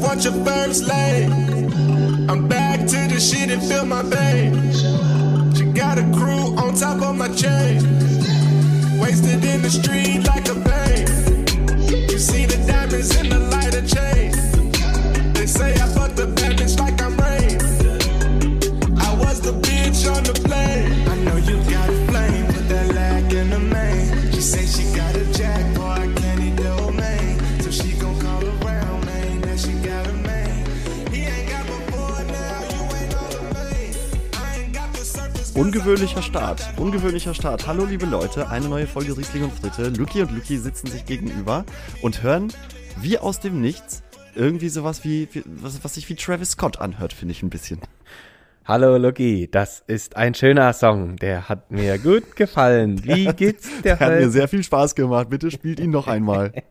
want your first lay. I'm back to the shit and feel my veins. She got a crew on top of my chain. Wasted in the street like a Ungewöhnlicher Start. Ungewöhnlicher Start. Hallo liebe Leute, eine neue Folge Riesling und Fritte. Luki und Luki sitzen sich gegenüber und hören wie aus dem Nichts irgendwie sowas wie, wie was, was sich wie Travis Scott anhört, finde ich ein bisschen. Hallo Lucky, das ist ein schöner Song, der hat mir gut gefallen. Wie geht's dir Hat mir sehr viel Spaß gemacht. Bitte spielt ihn noch einmal.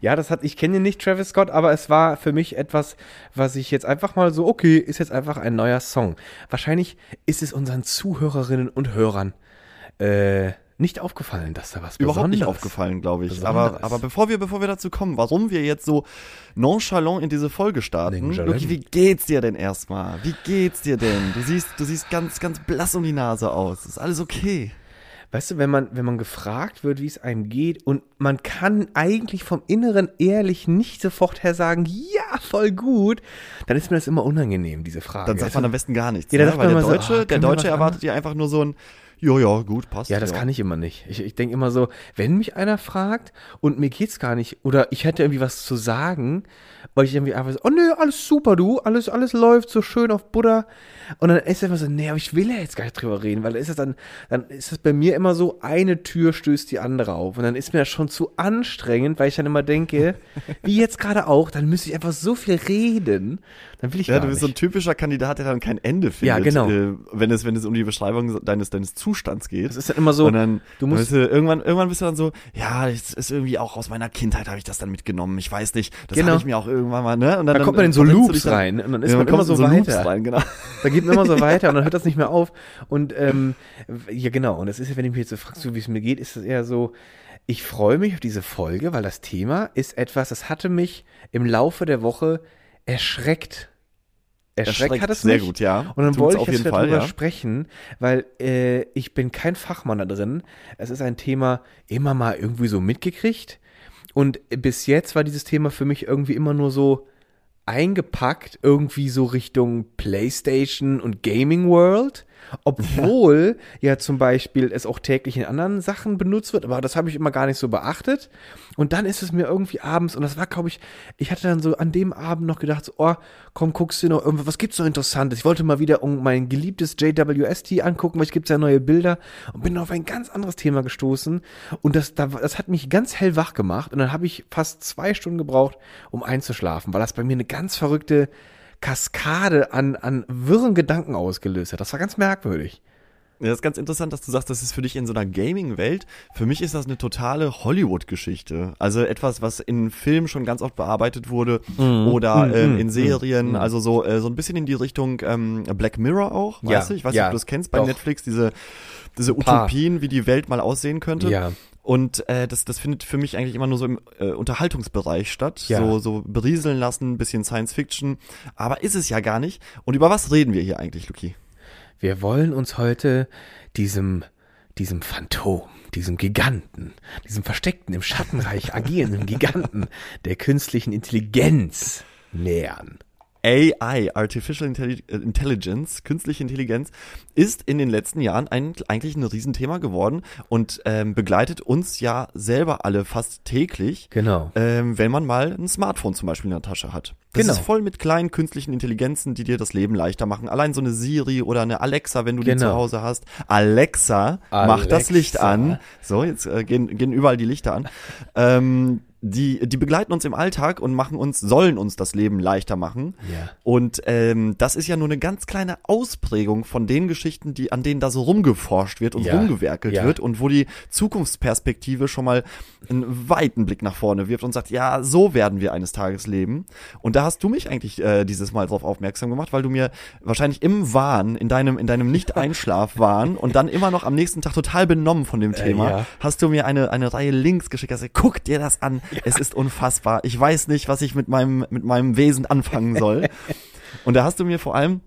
Ja, das hat, ich kenne nicht Travis Scott, aber es war für mich etwas, was ich jetzt einfach mal so, okay, ist jetzt einfach ein neuer Song. Wahrscheinlich ist es unseren Zuhörerinnen und Hörern äh, nicht aufgefallen, dass da was Überhaupt nicht aufgefallen, glaube ich. Besonderes. Aber, aber bevor wir, bevor wir dazu kommen, warum wir jetzt so nonchalant in diese Folge starten. Luki, wie geht's dir denn erstmal? Wie geht's dir denn? Du siehst, du siehst ganz, ganz blass um die Nase aus. Ist alles okay? Weißt du, wenn man, wenn man gefragt wird, wie es einem geht und man kann eigentlich vom Inneren ehrlich nicht sofort her sagen, ja, voll gut, dann ist mir das immer unangenehm, diese Frage. Dann sagt man am besten gar nichts. Ja, ne? Weil der mal so, Deutsche, ah, der Deutsche erwartet ja einfach nur so ein, ja, ja, gut, passt. Ja, das kann ich immer nicht. Ich, ich denke immer so, wenn mich einer fragt und mir geht's gar nicht, oder ich hätte irgendwie was zu sagen, weil ich irgendwie einfach so, oh nö, alles super, du, alles, alles läuft so schön auf Buddha. Und dann ist einfach so, nee, aber ich will ja jetzt gar nicht drüber reden, weil dann ist es dann, dann ist es bei mir immer so, eine Tür stößt die andere auf. Und dann ist mir das schon zu anstrengend, weil ich dann immer denke, wie jetzt gerade auch, dann müsste ich einfach so viel reden, dann will ich Ja, gar du bist so ein nicht. typischer Kandidat, der dann kein Ende findet. Ja, genau. Äh, wenn es, wenn es um die Beschreibung deines, deines Zustands geht. Das ist dann immer so, und dann, du musst- weißt du, irgendwann, irgendwann bist du dann so, ja, das ist irgendwie auch aus meiner Kindheit habe ich das dann mitgenommen. Ich weiß nicht, das Genau. habe ich mir auch irgendwann mal, ne? Und dann, Da kommt man in so Loops dann- rein und dann ist ja, man kommt immer so Loops weiter. rein, genau. Da geht man immer so weiter und dann hört das nicht mehr auf. Und ähm, ja, genau. Und das ist ja, wenn ich mich jetzt so fragst, so wie es mir geht, ist es eher so, ich freue mich auf diese Folge, weil das Thema ist etwas, das hatte mich im Laufe der Woche erschreckt. Erschreckt, Erschreckt, hat es sehr mich. gut, ja. Und dann Tut's wollte ich auf jetzt darüber ja. sprechen, weil äh, ich bin kein Fachmann da drin. Es ist ein Thema immer mal irgendwie so mitgekriegt. Und bis jetzt war dieses Thema für mich irgendwie immer nur so eingepackt, irgendwie so Richtung PlayStation und Gaming World. Obwohl ja. zum Beispiel es auch täglich in anderen Sachen benutzt wird, aber das habe ich immer gar nicht so beachtet. Und dann ist es mir irgendwie abends, und das war, glaube ich, ich hatte dann so an dem Abend noch gedacht, so, oh, komm, guckst du noch irgendwas, was gibt's noch Interessantes? Ich wollte mal wieder um mein geliebtes JWST angucken, weil es gibt ja neue Bilder und bin auf ein ganz anderes Thema gestoßen. Und das, da- das hat mich ganz hell wach gemacht. Und dann habe ich fast zwei Stunden gebraucht, um einzuschlafen, weil das bei mir eine ganz verrückte Kaskade an, an wirren Gedanken ausgelöst hat. Das war ganz merkwürdig. Ja, das ist ganz interessant, dass du sagst, das ist für dich in so einer Gaming-Welt. Für mich ist das eine totale Hollywood-Geschichte. Also etwas, was in Filmen schon ganz oft bearbeitet wurde Mhm. oder ähm, in Serien. Also so äh, so ein bisschen in die Richtung ähm, Black Mirror auch. Ja, Weißt du? Ich weiß nicht, ja, ob du das kennst bei doch. Netflix. Diese diese. Utopien, wie die Welt mal aussehen könnte. Ja. Und äh, das, das findet für mich eigentlich immer nur so im äh, Unterhaltungsbereich statt. Ja. So, so berieseln lassen, ein bisschen Science Fiction. Aber ist es ja gar nicht. Und über was reden wir hier eigentlich, Luki? Wir wollen uns heute diesem, diesem Phantom, diesem Giganten, diesem versteckten, im Schattenreich agierenden Giganten der künstlichen Intelligenz nähern. AI, Artificial äh, Intelligence, künstliche Intelligenz, ist in den letzten Jahren ein, eigentlich ein Riesenthema geworden und ähm, begleitet uns ja selber alle fast täglich, Genau. ähm, wenn man mal ein Smartphone zum Beispiel in der Tasche hat. Das Genau. ist voll mit kleinen künstlichen Intelligenzen, die dir das Leben leichter machen. Allein so eine Siri oder eine Alexa, wenn du die Genau. zu Hause hast. Alexa, mach das Alexa. Licht an. So, jetzt äh, gehen, gehen überall die Lichter an. Ähm, die, die begleiten uns im Alltag und machen uns, sollen uns das Leben leichter machen. Ja. Und ähm, das ist ja nur eine ganz kleine Ausprägung von den Geschichten, die an denen da so rumgeforscht wird und Ja, rumgewerkelt ja. wird und wo die Zukunftsperspektive schon mal einen weiten Blick nach vorne wirft und sagt, ja, so werden wir eines Tages leben. Und da hast du mich eigentlich äh, dieses Mal drauf aufmerksam gemacht, weil du mir wahrscheinlich im Wahn, in deinem, in deinem Nicht-Einschlaf-Wahn und dann immer noch am nächsten Tag total benommen von dem Thema, ja. hast du mir eine, eine Reihe Links geschickt, hast gesagt, guck dir das an, Es ist unfassbar. Ich weiß nicht, was ich mit meinem, mit meinem Wesen anfangen soll. Und da hast du mir vor allem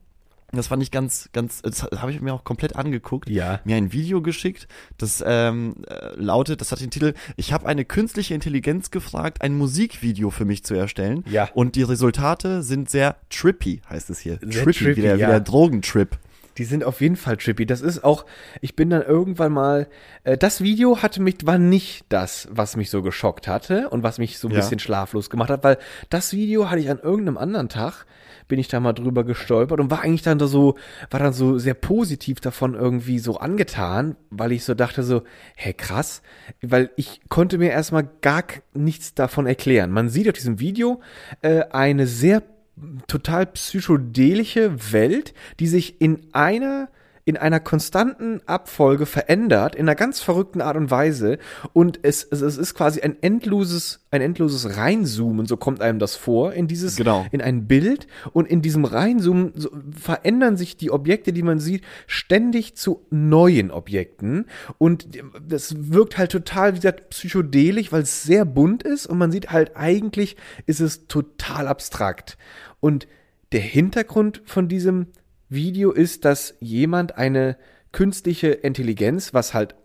das fand ich ganz, ganz, das habe ich mir auch komplett angeguckt. Ja. Mir ein Video geschickt, das ähm, äh, lautet, das hat den Titel, ich habe eine künstliche Intelligenz gefragt, ein Musikvideo für mich zu erstellen. Ja. Und die Resultate sind sehr trippy, heißt es hier. Sehr trippy, trippy, wie der, ja. wie der Drogentrip. Die sind auf jeden Fall trippy. Das ist auch, ich bin dann irgendwann mal, äh, das Video hatte mich, war nicht das, was mich so geschockt hatte und was mich so ein Ja. bisschen schlaflos gemacht hat, weil das Video hatte ich an irgendeinem anderen Tag, bin ich da mal drüber gestolpert und war eigentlich dann da so, war dann so sehr positiv davon irgendwie so angetan, weil ich so dachte so, hä, krass, weil ich konnte mir erstmal gar nichts davon erklären. Man sieht auf diesem Video äh, eine sehr total psychedelische Welt, die sich in einer in einer konstanten Abfolge verändert, in einer ganz verrückten Art und Weise. Und es, es, es ist quasi ein endloses, ein endloses Reinzoomen, so kommt einem das vor, in dieses, Genau. in ein Bild. Und in diesem Reinzoomen so, verändern sich die Objekte, die man sieht, ständig zu neuen Objekten. Und das wirkt halt total, wie gesagt, psychedelisch, weil es sehr bunt ist und man sieht halt eigentlich ist es total abstrakt. Und der Hintergrund von diesem Video ist, dass jemand eine künstliche Intelligenz, was halt,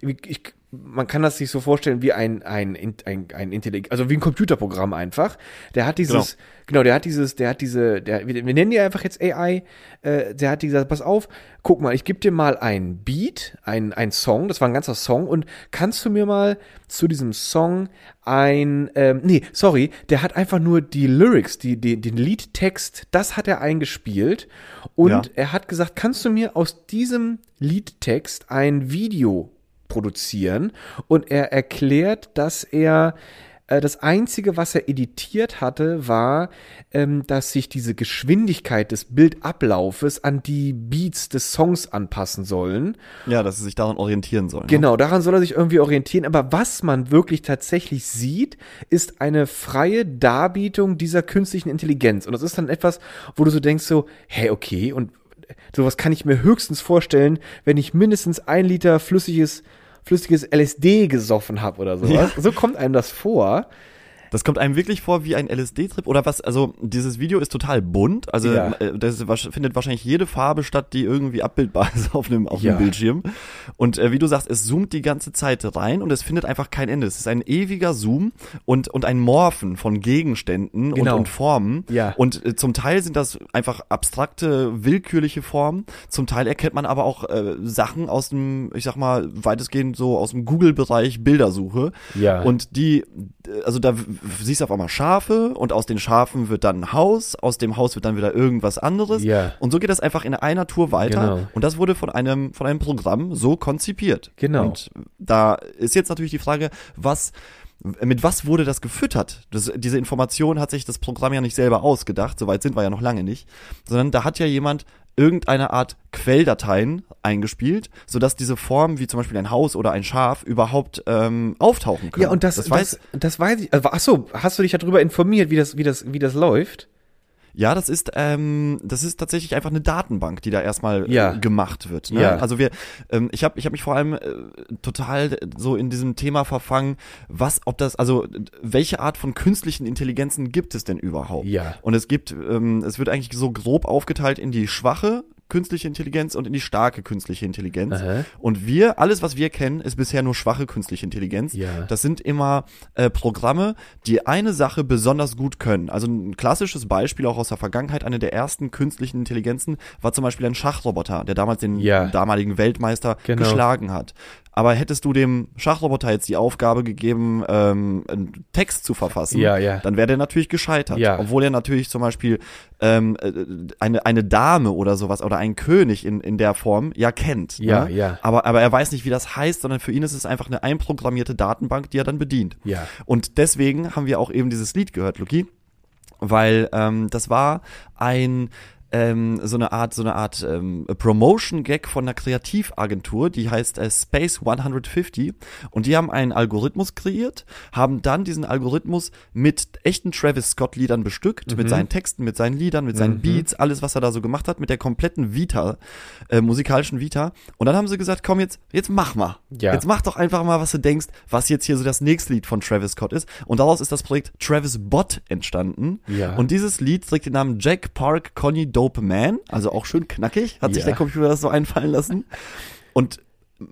ich, man kann das sich so vorstellen wie ein, ein, ein, ein Intelligenz, also wie ein Computerprogramm einfach. Der hat dieses, genau, der hat dieses, der hat diese, der, wir, wir nennen die einfach jetzt AI, äh, der hat gesagt, pass auf, guck mal, ich gebe dir mal ein Beat, ein, ein Song, das war ein ganzer Song und kannst du mir mal zu diesem Song ein, ähm, nee, sorry, der hat einfach nur die Lyrics, die, die, den Liedtext, das hat er eingespielt und Ja. er hat gesagt, kannst du mir aus diesem Liedtext ein Video produzieren und er erklärt, dass er äh, das einzige, was er editiert hatte, war, ähm, dass sich diese Geschwindigkeit des Bildablaufes an die Beats des Songs anpassen sollen. Ja, dass sie sich daran orientieren sollen. ne? Genau, daran soll er sich irgendwie orientieren. Aber was man wirklich tatsächlich sieht, ist eine freie Darbietung dieser künstlichen Intelligenz. Und das ist dann etwas, wo du so denkst so, hä, okay, und sowas kann ich mir höchstens vorstellen, wenn ich mindestens ein Liter flüssiges, flüssiges LSD gesoffen habe oder sowas. So kommt einem das vor. Das kommt einem wirklich vor wie ein LSD-Trip oder was? Also dieses Video ist total bunt. Also Ja. äh, das findet wahrscheinlich jede Farbe statt, die irgendwie abbildbar ist auf einem auf Ja. einem Bildschirm. Und äh, wie du sagst, es zoomt die ganze Zeit rein und es findet einfach kein Ende. Es ist ein ewiger Zoom und und ein Morphen von Gegenständen Genau. und, und Formen. Ja. Und äh, zum Teil sind das einfach abstrakte, willkürliche Formen. Zum Teil erkennt man aber auch äh, Sachen aus dem, ich sag mal, weitestgehend so aus dem Google-Bereich Bildersuche. Ja. Und die, also da siehst du auf einmal Schafe und aus den Schafen wird dann ein Haus, aus dem Haus wird dann wieder irgendwas anderes. Ja. Und so geht das einfach in einer Tour weiter. Genau. Und das wurde von einem, von einem Programm so konzipiert. Genau. Und da ist jetzt natürlich die Frage, was, mit was wurde das gefüttert? Das, diese Information hat sich das Programm ja nicht selber ausgedacht, soweit sind wir ja noch lange nicht, sondern da hat ja jemand irgendeine Art Quelldateien eingespielt, sodass diese Formen wie zum Beispiel ein Haus oder ein Schaf überhaupt ähm, auftauchen können. Ja, und das, das das, weiß, das, weiß ich. Also, ach so, hast du dich darüber informiert, wie das, wie das, wie das läuft? Ja, das ist ähm, das ist tatsächlich einfach eine Datenbank, die da erstmal Ja. äh, gemacht wird. Ne? Ja. Also wir, ähm, ich habe ich hab mich vor allem äh, total so in diesem Thema verfangen, was, ob das, also äh, welche Art von künstlichen Intelligenzen gibt es denn überhaupt? Ja. Und es gibt, ähm, es wird eigentlich so grob aufgeteilt in die schwache künstliche Intelligenz und in die starke künstliche Intelligenz. Aha. Und wir, alles was wir kennen, ist bisher nur schwache künstliche Intelligenz. Ja. Das sind immer äh, Programme, die eine Sache besonders gut können. Also ein klassisches Beispiel auch aus der Vergangenheit, eine der ersten künstlichen Intelligenzen war zum Beispiel ein Schachroboter, der damals den Ja. damaligen Weltmeister Genau. geschlagen hat. Aber hättest du dem Schachroboter jetzt die Aufgabe gegeben, ähm, einen Text zu verfassen, Ja, ja. dann wäre der natürlich gescheitert. Ja. Obwohl er natürlich zum Beispiel ähm, äh, eine, eine Dame oder sowas oder einen König in, in der Form ja kennt. Ja, ne? ja. Aber, aber er weiß nicht, wie das heißt, sondern für ihn ist es einfach eine einprogrammierte Datenbank, die er dann bedient. Ja. Und deswegen haben wir auch eben dieses Lied gehört, Luki, weil ähm, das war ein ähm, so eine Art, so eine Art ähm, Promotion-Gag von einer Kreativagentur, die heißt äh, Space 150 und die haben einen Algorithmus kreiert, haben dann diesen Algorithmus mit echten Travis Scott-Liedern bestückt, mit seinen Texten, mit seinen Liedern, mit seinen Beats, alles, was er da so gemacht hat, mit der kompletten Vita, äh, musikalischen Vita. Und dann haben sie gesagt, komm jetzt, jetzt mach mal. Ja. Jetzt mach doch einfach mal, was du denkst, was jetzt hier so das nächste Lied von Travis Scott ist. Und daraus ist das Projekt Travis Bot entstanden. Ja. Und dieses Lied trägt den Namen Jack Park Connie Dope Man. Also auch schön knackig, hat sich Ja. der Computer das so einfallen lassen. Und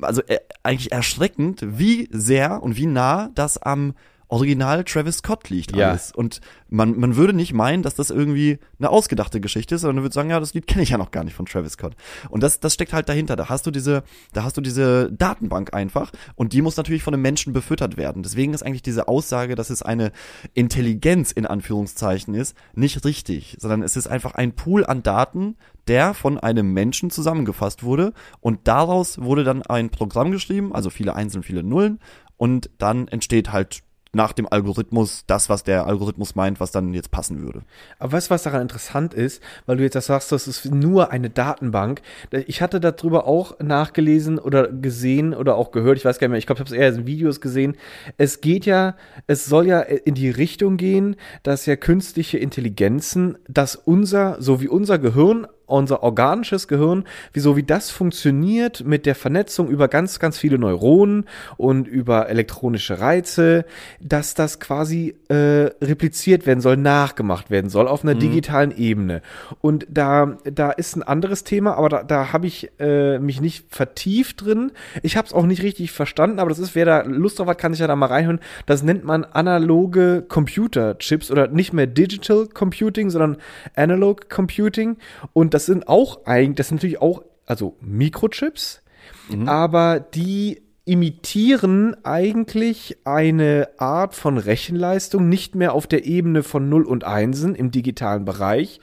also äh, eigentlich erschreckend, wie sehr und wie nah das am Original Travis Scott liegt Ja. alles. Und man, man würde nicht meinen, dass das irgendwie eine ausgedachte Geschichte ist, sondern man würde sagen, ja, das Lied kenne ich ja noch gar nicht von Travis Scott. Und das, das steckt halt dahinter. Da hast du diese, da hast du diese Datenbank einfach und die muss natürlich von einem Menschen befüttert werden. Deswegen ist eigentlich diese Aussage, dass es eine Intelligenz in Anführungszeichen ist, nicht richtig, sondern es ist einfach ein Pool an Daten, der von einem Menschen zusammengefasst wurde und daraus wurde dann ein Programm geschrieben, also viele Einsen, viele Nullen und dann entsteht halt nach dem Algorithmus das, was der Algorithmus meint, was dann jetzt passen würde. Aber weißt du, was daran interessant ist, weil du jetzt das sagst, das ist nur eine Datenbank. Ich hatte darüber auch nachgelesen oder gesehen oder auch gehört, ich weiß gar nicht mehr, ich glaube, ich habe es eher in Videos gesehen. Es geht ja, es soll ja in die Richtung gehen, dass ja künstliche Intelligenzen, dass unser, so wie unser Gehirn unser organisches Gehirn, wieso wie das funktioniert mit der Vernetzung über ganz, ganz viele Neuronen und über elektronische Reize, dass das quasi äh, repliziert werden soll, nachgemacht werden soll auf einer digitalen Ebene. Und da, da ist ein anderes Thema, aber da, da habe ich äh, mich nicht vertieft drin. Ich habe es auch nicht richtig verstanden, aber das ist, wer da Lust drauf hat, kann sich ja da mal reinhören. Das nennt man analoge Computerchips oder nicht mehr Digital Computing, sondern Analog Computing. Und das sind auch eigentlich, das sind natürlich auch, also Mikrochips, aber die imitieren eigentlich eine Art von Rechenleistung, nicht mehr auf der Ebene von Null und Einsen im digitalen Bereich.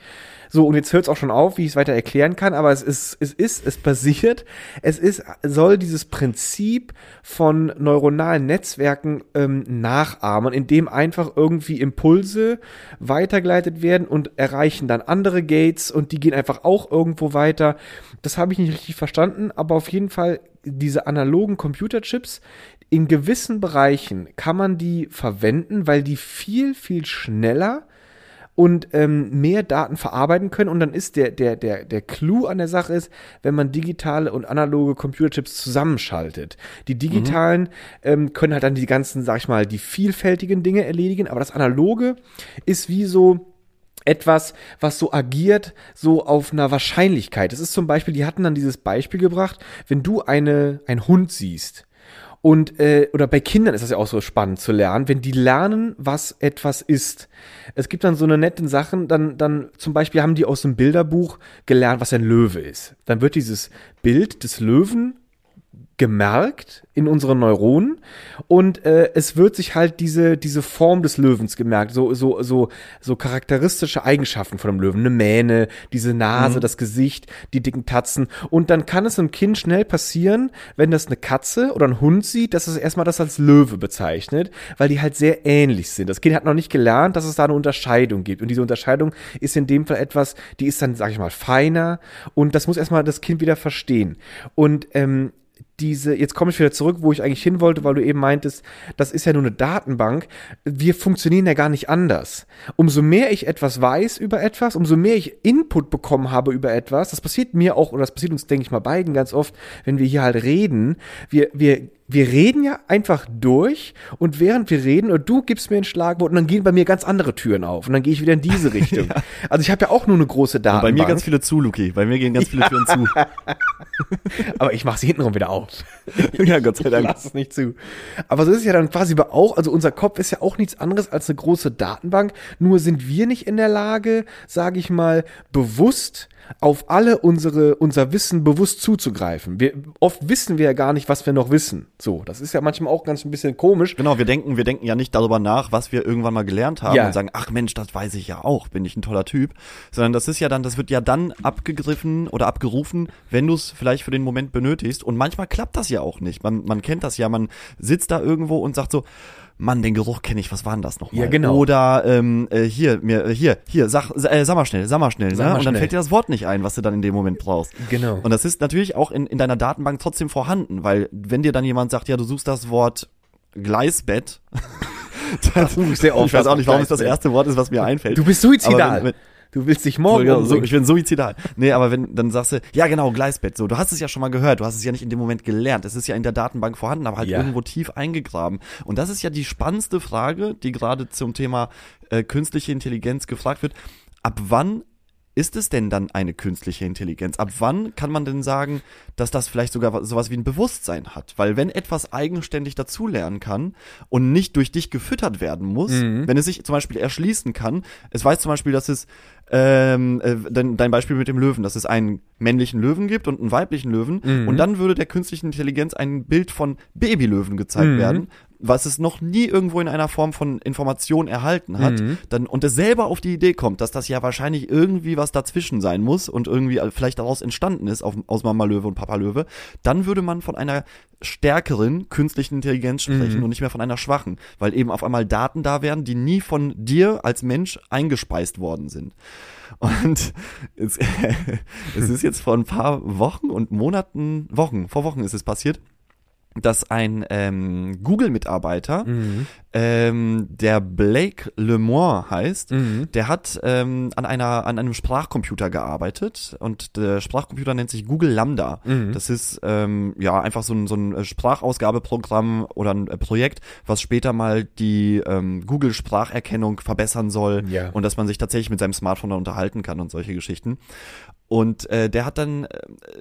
So, und jetzt hört es auch schon auf, wie ich es weiter erklären kann, aber es ist, es ist, es basiert, es ist, soll dieses Prinzip von neuronalen Netzwerken ähm, nachahmen, indem einfach irgendwie Impulse weitergeleitet werden und erreichen dann andere Gates und die gehen einfach auch irgendwo weiter. Das habe ich nicht richtig verstanden, aber auf jeden Fall diese analogen Computerchips, in gewissen Bereichen kann man die verwenden, weil die viel, viel schneller und ähm, mehr Daten verarbeiten können. Und dann ist der, der, der, der Clou an der Sache ist, wenn man digitale und analoge Computerchips zusammenschaltet. Die digitalen ähm, können halt dann die ganzen, sag ich mal, die vielfältigen Dinge erledigen, aber das analoge ist wie so etwas, was so agiert, so auf einer Wahrscheinlichkeit. Das ist zum Beispiel, die hatten dann dieses Beispiel gebracht, wenn du eine, ein Hund siehst, und äh, oder bei Kindern ist das ja auch so spannend zu lernen, wenn die lernen, was etwas ist. Es gibt dann so eine netten Sachen, dann dann zum Beispiel haben die aus dem Bilderbuch gelernt, was ein Löwe ist. Dann wird dieses Bild des Löwen gemerkt in unseren Neuronen. Und äh, es wird sich halt diese diese Form des Löwens gemerkt, so so so so charakteristische Eigenschaften von dem Löwen, eine Mähne, diese Nase, das Gesicht, die dicken Tatzen. Und dann kann es einem Kind schnell passieren, wenn das eine Katze oder ein Hund sieht, dass es erstmal das als Löwe bezeichnet, weil die halt sehr ähnlich sind. Das Kind hat noch nicht gelernt, dass es da eine Unterscheidung gibt. Und diese Unterscheidung ist in dem Fall etwas, die ist dann sag ich mal feiner. Und das muss erstmal das Kind wieder verstehen. Und ähm, diese, jetzt komme ich wieder zurück, wo ich eigentlich hin wollte, weil du eben meintest, das ist ja nur eine Datenbank. Wir funktionieren ja gar nicht anders. Umso mehr ich etwas weiß über etwas, umso mehr ich Input bekommen habe über etwas, das passiert mir auch, oder das passiert uns, denke ich mal, beiden ganz oft, wenn wir hier halt reden, wir, wir, wir reden ja einfach durch und während wir reden und du gibst mir ein Schlagwort und dann gehen bei mir ganz andere Türen auf und dann gehe ich wieder in diese Richtung. Also ich habe ja auch nur eine große Und Datenbank. bei mir ganz viele zu, Luki. Bei mir gehen ganz viele Türen zu. aber ich mache sie hintenrum wieder auf. ja, Gott sei Dank. Lass es nicht zu. Aber so ist es ja dann quasi auch, also unser Kopf ist ja auch nichts anderes als eine große Datenbank. Nur sind wir nicht in der Lage, sage ich mal, bewusst auf alle unsere, unser Wissen bewusst zuzugreifen. Wir, oft wissen wir ja gar nicht, was wir noch wissen. So, das ist ja manchmal auch ganz ein bisschen komisch. Genau, wir denken, wir denken ja nicht darüber nach, was wir irgendwann mal gelernt haben Ja. und sagen, ach Mensch, das weiß ich ja auch, bin ich ein toller Typ. Sondern das ist ja dann, das wird ja dann abgegriffen oder abgerufen, wenn du es vielleicht für den Moment benötigst. Und manchmal klappt das ja auch nicht. Man, man kennt das ja, man sitzt da irgendwo und sagt so, Mann, den Geruch kenne ich, was war denn das nochmal? Ja, genau. Oder ähm, äh, hier, mir, äh, hier, hier, sag, äh, sag mal schnell, sag mal schnell, Sag ne? mal Und dann schnell. fällt dir das Wort nicht ein, was du dann in dem Moment brauchst. Genau. Und das ist natürlich auch in, in deiner Datenbank trotzdem vorhanden, weil wenn dir dann jemand sagt, ja, du suchst das Wort Gleisbett, dann, suche ich sehr oft ich weiß auch das nicht, warum es das erste Wort ist, was mir einfällt. Du bist suizidal. wenn- wenn- du willst dich morgen so, ich bin suizidal. Nee, aber wenn, dann sagst du, ja genau, Gleisbett, so, du hast es ja schon mal gehört, du hast es ja nicht in dem Moment gelernt, es ist ja in der Datenbank vorhanden, aber halt Ja. irgendwo tief eingegraben. Und das ist ja die spannendste Frage, die gerade zum Thema äh, künstliche Intelligenz gefragt wird. Ab wann ist es denn dann eine künstliche Intelligenz? Ab wann kann man denn sagen, dass das vielleicht sogar sowas wie ein Bewusstsein hat? Weil wenn etwas eigenständig dazulernen kann und nicht durch dich gefüttert werden muss, wenn es sich zum Beispiel erschließen kann, es weiß zum Beispiel, dass es ähm, äh, dein, dein Beispiel mit dem Löwen, dass es einen männlichen Löwen gibt und einen weiblichen Löwen und dann würde der künstlichen Intelligenz ein Bild von Babylöwen gezeigt werden, was es noch nie irgendwo in einer Form von Information erhalten hat, dann und es selber auf die Idee kommt, dass das ja wahrscheinlich irgendwie was dazwischen sein muss und irgendwie äh, vielleicht daraus entstanden ist auf, aus Mama Löwe und Papa Löwe, dann würde man von einer stärkeren künstlichen Intelligenz sprechen und nicht mehr von einer schwachen, weil eben auf einmal Daten da wären, die nie von dir als Mensch eingespeist worden sind. Und es, es ist jetzt vor ein paar Wochen und Monaten, Wochen, vor Wochen ist es passiert, dass ein ähm, Google-Mitarbeiter, ähm, der Blake Lemoine heißt, der hat ähm, an einer an einem Sprachcomputer gearbeitet und der Sprachcomputer nennt sich Google Lambda. Das ist ähm, ja einfach so ein, so ein Sprachausgabeprogramm oder ein äh, Projekt, was später mal die ähm, Google Spracherkennung verbessern soll Ja. und dass man sich tatsächlich mit seinem Smartphone dann unterhalten kann und solche Geschichten. Und äh, der hat dann äh,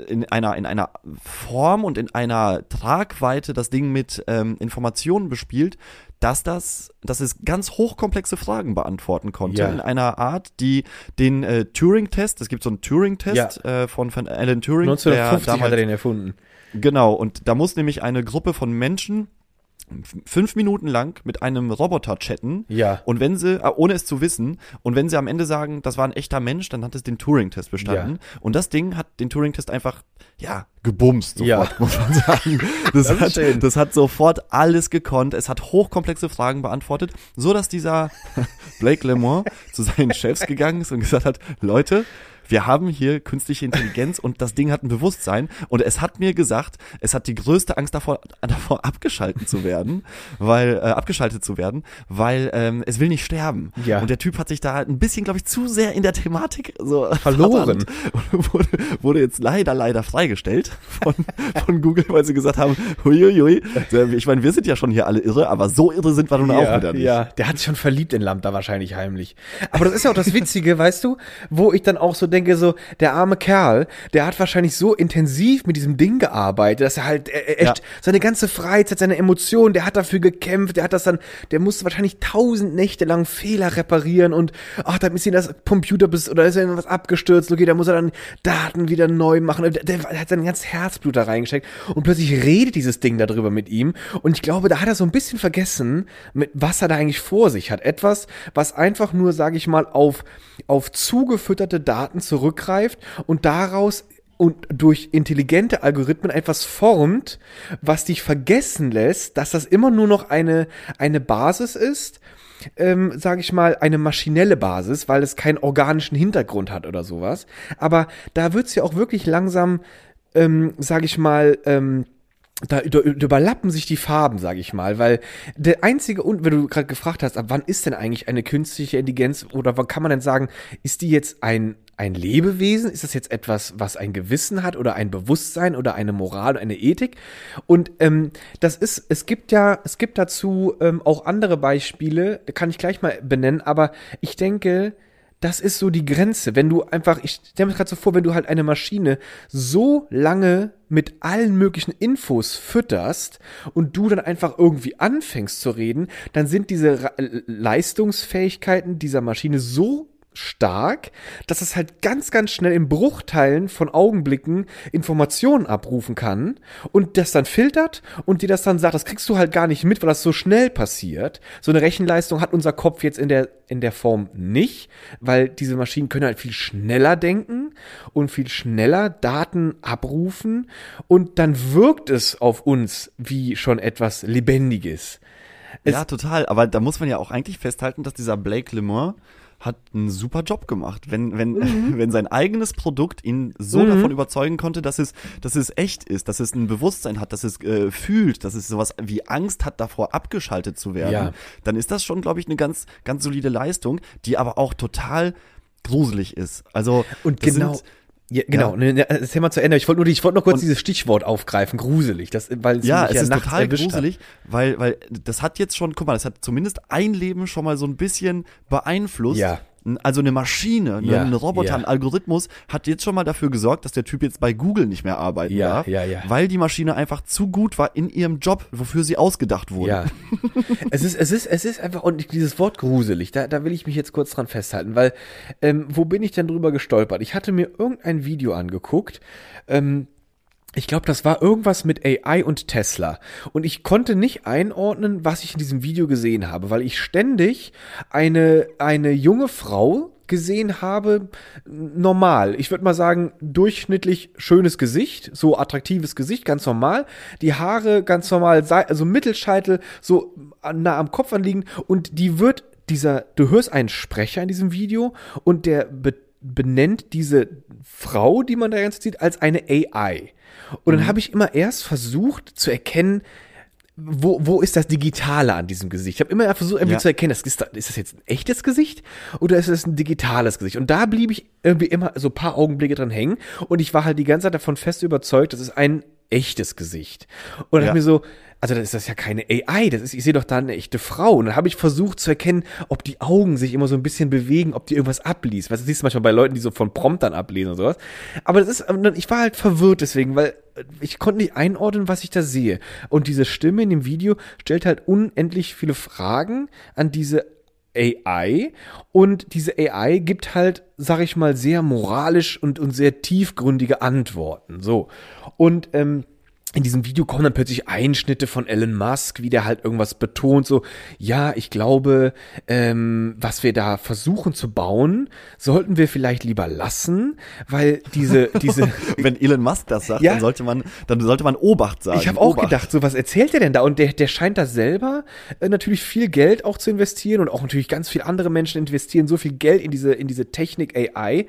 in einer in einer Form und in einer Tragweite das Ding mit ähm, Informationen bespielt, dass das, dass es ganz hochkomplexe Fragen beantworten konnte Ja. in einer Art, die den äh, Turing-Test, es gibt so einen Turing-Test äh, von, von Alan Turing, 1950 der hat damals er den erfunden. Genau, und da muss nämlich eine Gruppe von Menschen fünf Minuten lang mit einem Roboter chatten. Ja. Und wenn sie, äh, ohne es zu wissen, und wenn sie am Ende sagen, das war ein echter Mensch, dann hat es den Turing-Test bestanden. Und das Ding hat den Turing-Test einfach, ja, gebumst sofort, Ja. muss man sagen. Das, Das hat, schön. das hat sofort alles gekonnt. Es hat hochkomplexe Fragen beantwortet, so dass dieser Blake Lemoine zu seinen Chefs gegangen ist und gesagt hat, Leute, wir haben hier künstliche Intelligenz und das Ding hat ein Bewusstsein und es hat mir gesagt, es hat die größte Angst davor, davor abgeschalten zu werden, weil äh, abgeschaltet zu werden, weil ähm, es will nicht sterben. Ja. Und der Typ hat sich da ein bisschen, glaube ich, zu sehr in der Thematik so Verloren. und wurde, wurde jetzt leider, leider freigestellt von, von Google, weil sie gesagt haben, huiuiui, ich meine, wir sind ja schon hier alle irre, aber so irre sind wir nun auch wieder nicht. ja, der hat sich schon verliebt in Lambda wahrscheinlich heimlich. Aber das ist ja auch das Witzige, weißt du, wo ich dann auch so denke, so, der arme Kerl, der hat wahrscheinlich so intensiv mit diesem Ding gearbeitet, dass er halt äh, äh, echt Ja. seine ganze Freizeit, seine Emotionen, der hat dafür gekämpft, der hat das dann, der musste wahrscheinlich tausend Nächte lang Fehler reparieren und ach, da ist ihm das Computer bis oder ist irgendwas abgestürzt, okay, da muss er dann Daten wieder neu machen. Der, der hat sein ganzes Herzblut da reingesteckt und plötzlich redet dieses Ding darüber mit ihm und ich glaube, da hat er so ein bisschen vergessen, mit was er da eigentlich vor sich hat. Etwas, was einfach nur, sage ich mal, auf auf zugefütterte Daten zurückgreift und daraus und durch intelligente Algorithmen etwas formt, was dich vergessen lässt, dass das immer nur noch eine, eine Basis ist, ähm, sage ich mal, eine maschinelle Basis, weil es keinen organischen Hintergrund hat oder sowas. Aber da wird's ja auch wirklich langsam, ähm, sage ich mal, ähm, da über- überlappen sich die Farben, sage ich mal, weil der einzige, und wenn du gerade gefragt hast, ab wann ist denn eigentlich eine künstliche Intelligenz oder wann kann man denn sagen, ist die jetzt ein ein Lebewesen? Ist das jetzt etwas, was ein Gewissen hat oder ein Bewusstsein oder eine Moral, eine Ethik? Und ähm, das ist, es gibt ja, es gibt dazu ähm, auch andere Beispiele, kann ich gleich mal benennen, aber ich denke, das ist so die Grenze. Wenn du einfach, ich stelle mir gerade so vor, wenn du halt eine Maschine so lange mit allen möglichen Infos fütterst und du dann einfach irgendwie anfängst zu reden, dann sind diese Leistungsfähigkeiten dieser Maschine so stark, dass es halt ganz, ganz schnell in Bruchteilen von Augenblicken Informationen abrufen kann und das dann filtert und dir das dann sagt, das kriegst du halt gar nicht mit, weil das so schnell passiert. So eine Rechenleistung hat unser Kopf jetzt in der, in der Form nicht, weil diese Maschinen können halt viel schneller denken und viel schneller Daten abrufen und dann wirkt es auf uns wie schon etwas Lebendiges. Es- ja, total. Aber da muss man ja auch eigentlich festhalten, dass dieser Blake Lemore hat einen super Job gemacht. Wenn, wenn, Mhm. wenn sein eigenes Produkt ihn so davon überzeugen konnte, dass es, dass es echt ist, dass es ein Bewusstsein hat, dass es äh, fühlt, dass es sowas wie Angst hat, davor abgeschaltet zu werden, Ja. dann ist das schon, glaube ich, eine ganz, ganz solide Leistung, die aber auch total gruselig ist. Also, Und genau. sind- ja, genau, ne, ne, das Thema zu Ende. Ich wollte nur, ich wollte noch kurz Und- dieses Stichwort aufgreifen, gruselig, das, weil es Ja, es ja ist total gruselig, weil, weil das hat jetzt schon, guck mal, das hat zumindest ein Leben schon mal so ein bisschen beeinflusst. Ja. Also eine Maschine, ne, Ja, ein Roboter, ja. ein Algorithmus hat jetzt schon mal dafür gesorgt, dass der Typ jetzt bei Google nicht mehr arbeiten Ja, darf, ja, ja. weil die Maschine einfach zu gut war in ihrem Job, wofür sie ausgedacht wurde. Ja. es ist, es ist, es ist einfach, und dieses Wort gruselig, da, da will ich mich jetzt kurz dran festhalten, weil, ähm, wo bin ich denn drüber gestolpert? Ich hatte mir irgendein Video angeguckt, ähm, ich glaube, das war irgendwas mit AI und Tesla. Und ich konnte nicht einordnen, was ich in diesem Video gesehen habe, weil ich ständig eine, eine junge Frau gesehen habe, normal. Ich würde mal sagen, durchschnittlich schönes Gesicht, so attraktives Gesicht, ganz normal. Die Haare ganz normal, also Mittelscheitel, so nah am Kopf anliegend. Und die wird dieser, du hörst einen Sprecher in diesem Video und der be benennt diese Frau, die man da ganz sieht, als eine AI. Und dann habe ich immer erst versucht zu erkennen, wo, wo ist das Digitale an diesem Gesicht? Ich habe immer versucht, irgendwie Ja. zu erkennen, das ist, ist das jetzt ein echtes Gesicht oder ist das ein digitales Gesicht? Und da blieb ich irgendwie immer so ein paar Augenblicke dran hängen und ich war halt die ganze Zeit davon fest überzeugt, das ist ein echtes Gesicht. Und Ja. hab ich mir so, also das ist das ja keine AI, das ist, ich sehe doch da eine echte Frau. Und dann habe ich versucht zu erkennen, ob die Augen sich immer so ein bisschen bewegen, ob die irgendwas abliest. Was siehst du manchmal bei Leuten, die so von Promptern ablesen und sowas. Aber das ist, ich war halt verwirrt deswegen, weil ich konnte nicht einordnen, was ich da sehe. Und diese Stimme in dem Video stellt halt unendlich viele Fragen an diese AI und diese AI gibt halt, sag ich mal, sehr moralisch und, und sehr tiefgründige Antworten. So. Und ähm, in diesem Video kommen dann plötzlich Einschnitte von Elon Musk, wie der halt irgendwas betont, so, ja, ich glaube, ähm, was wir da versuchen zu bauen, sollten wir vielleicht lieber lassen, weil diese, diese, Wenn Elon Musk das sagt, Ja. dann sollte man, dann sollte man Obacht sagen. ich habe auch Obacht. gedacht, so was erzählt der denn da? Und der, der scheint da selber äh, natürlich viel Geld auch zu investieren und auch natürlich ganz viele andere Menschen investieren so viel Geld in diese in diese Technik AI,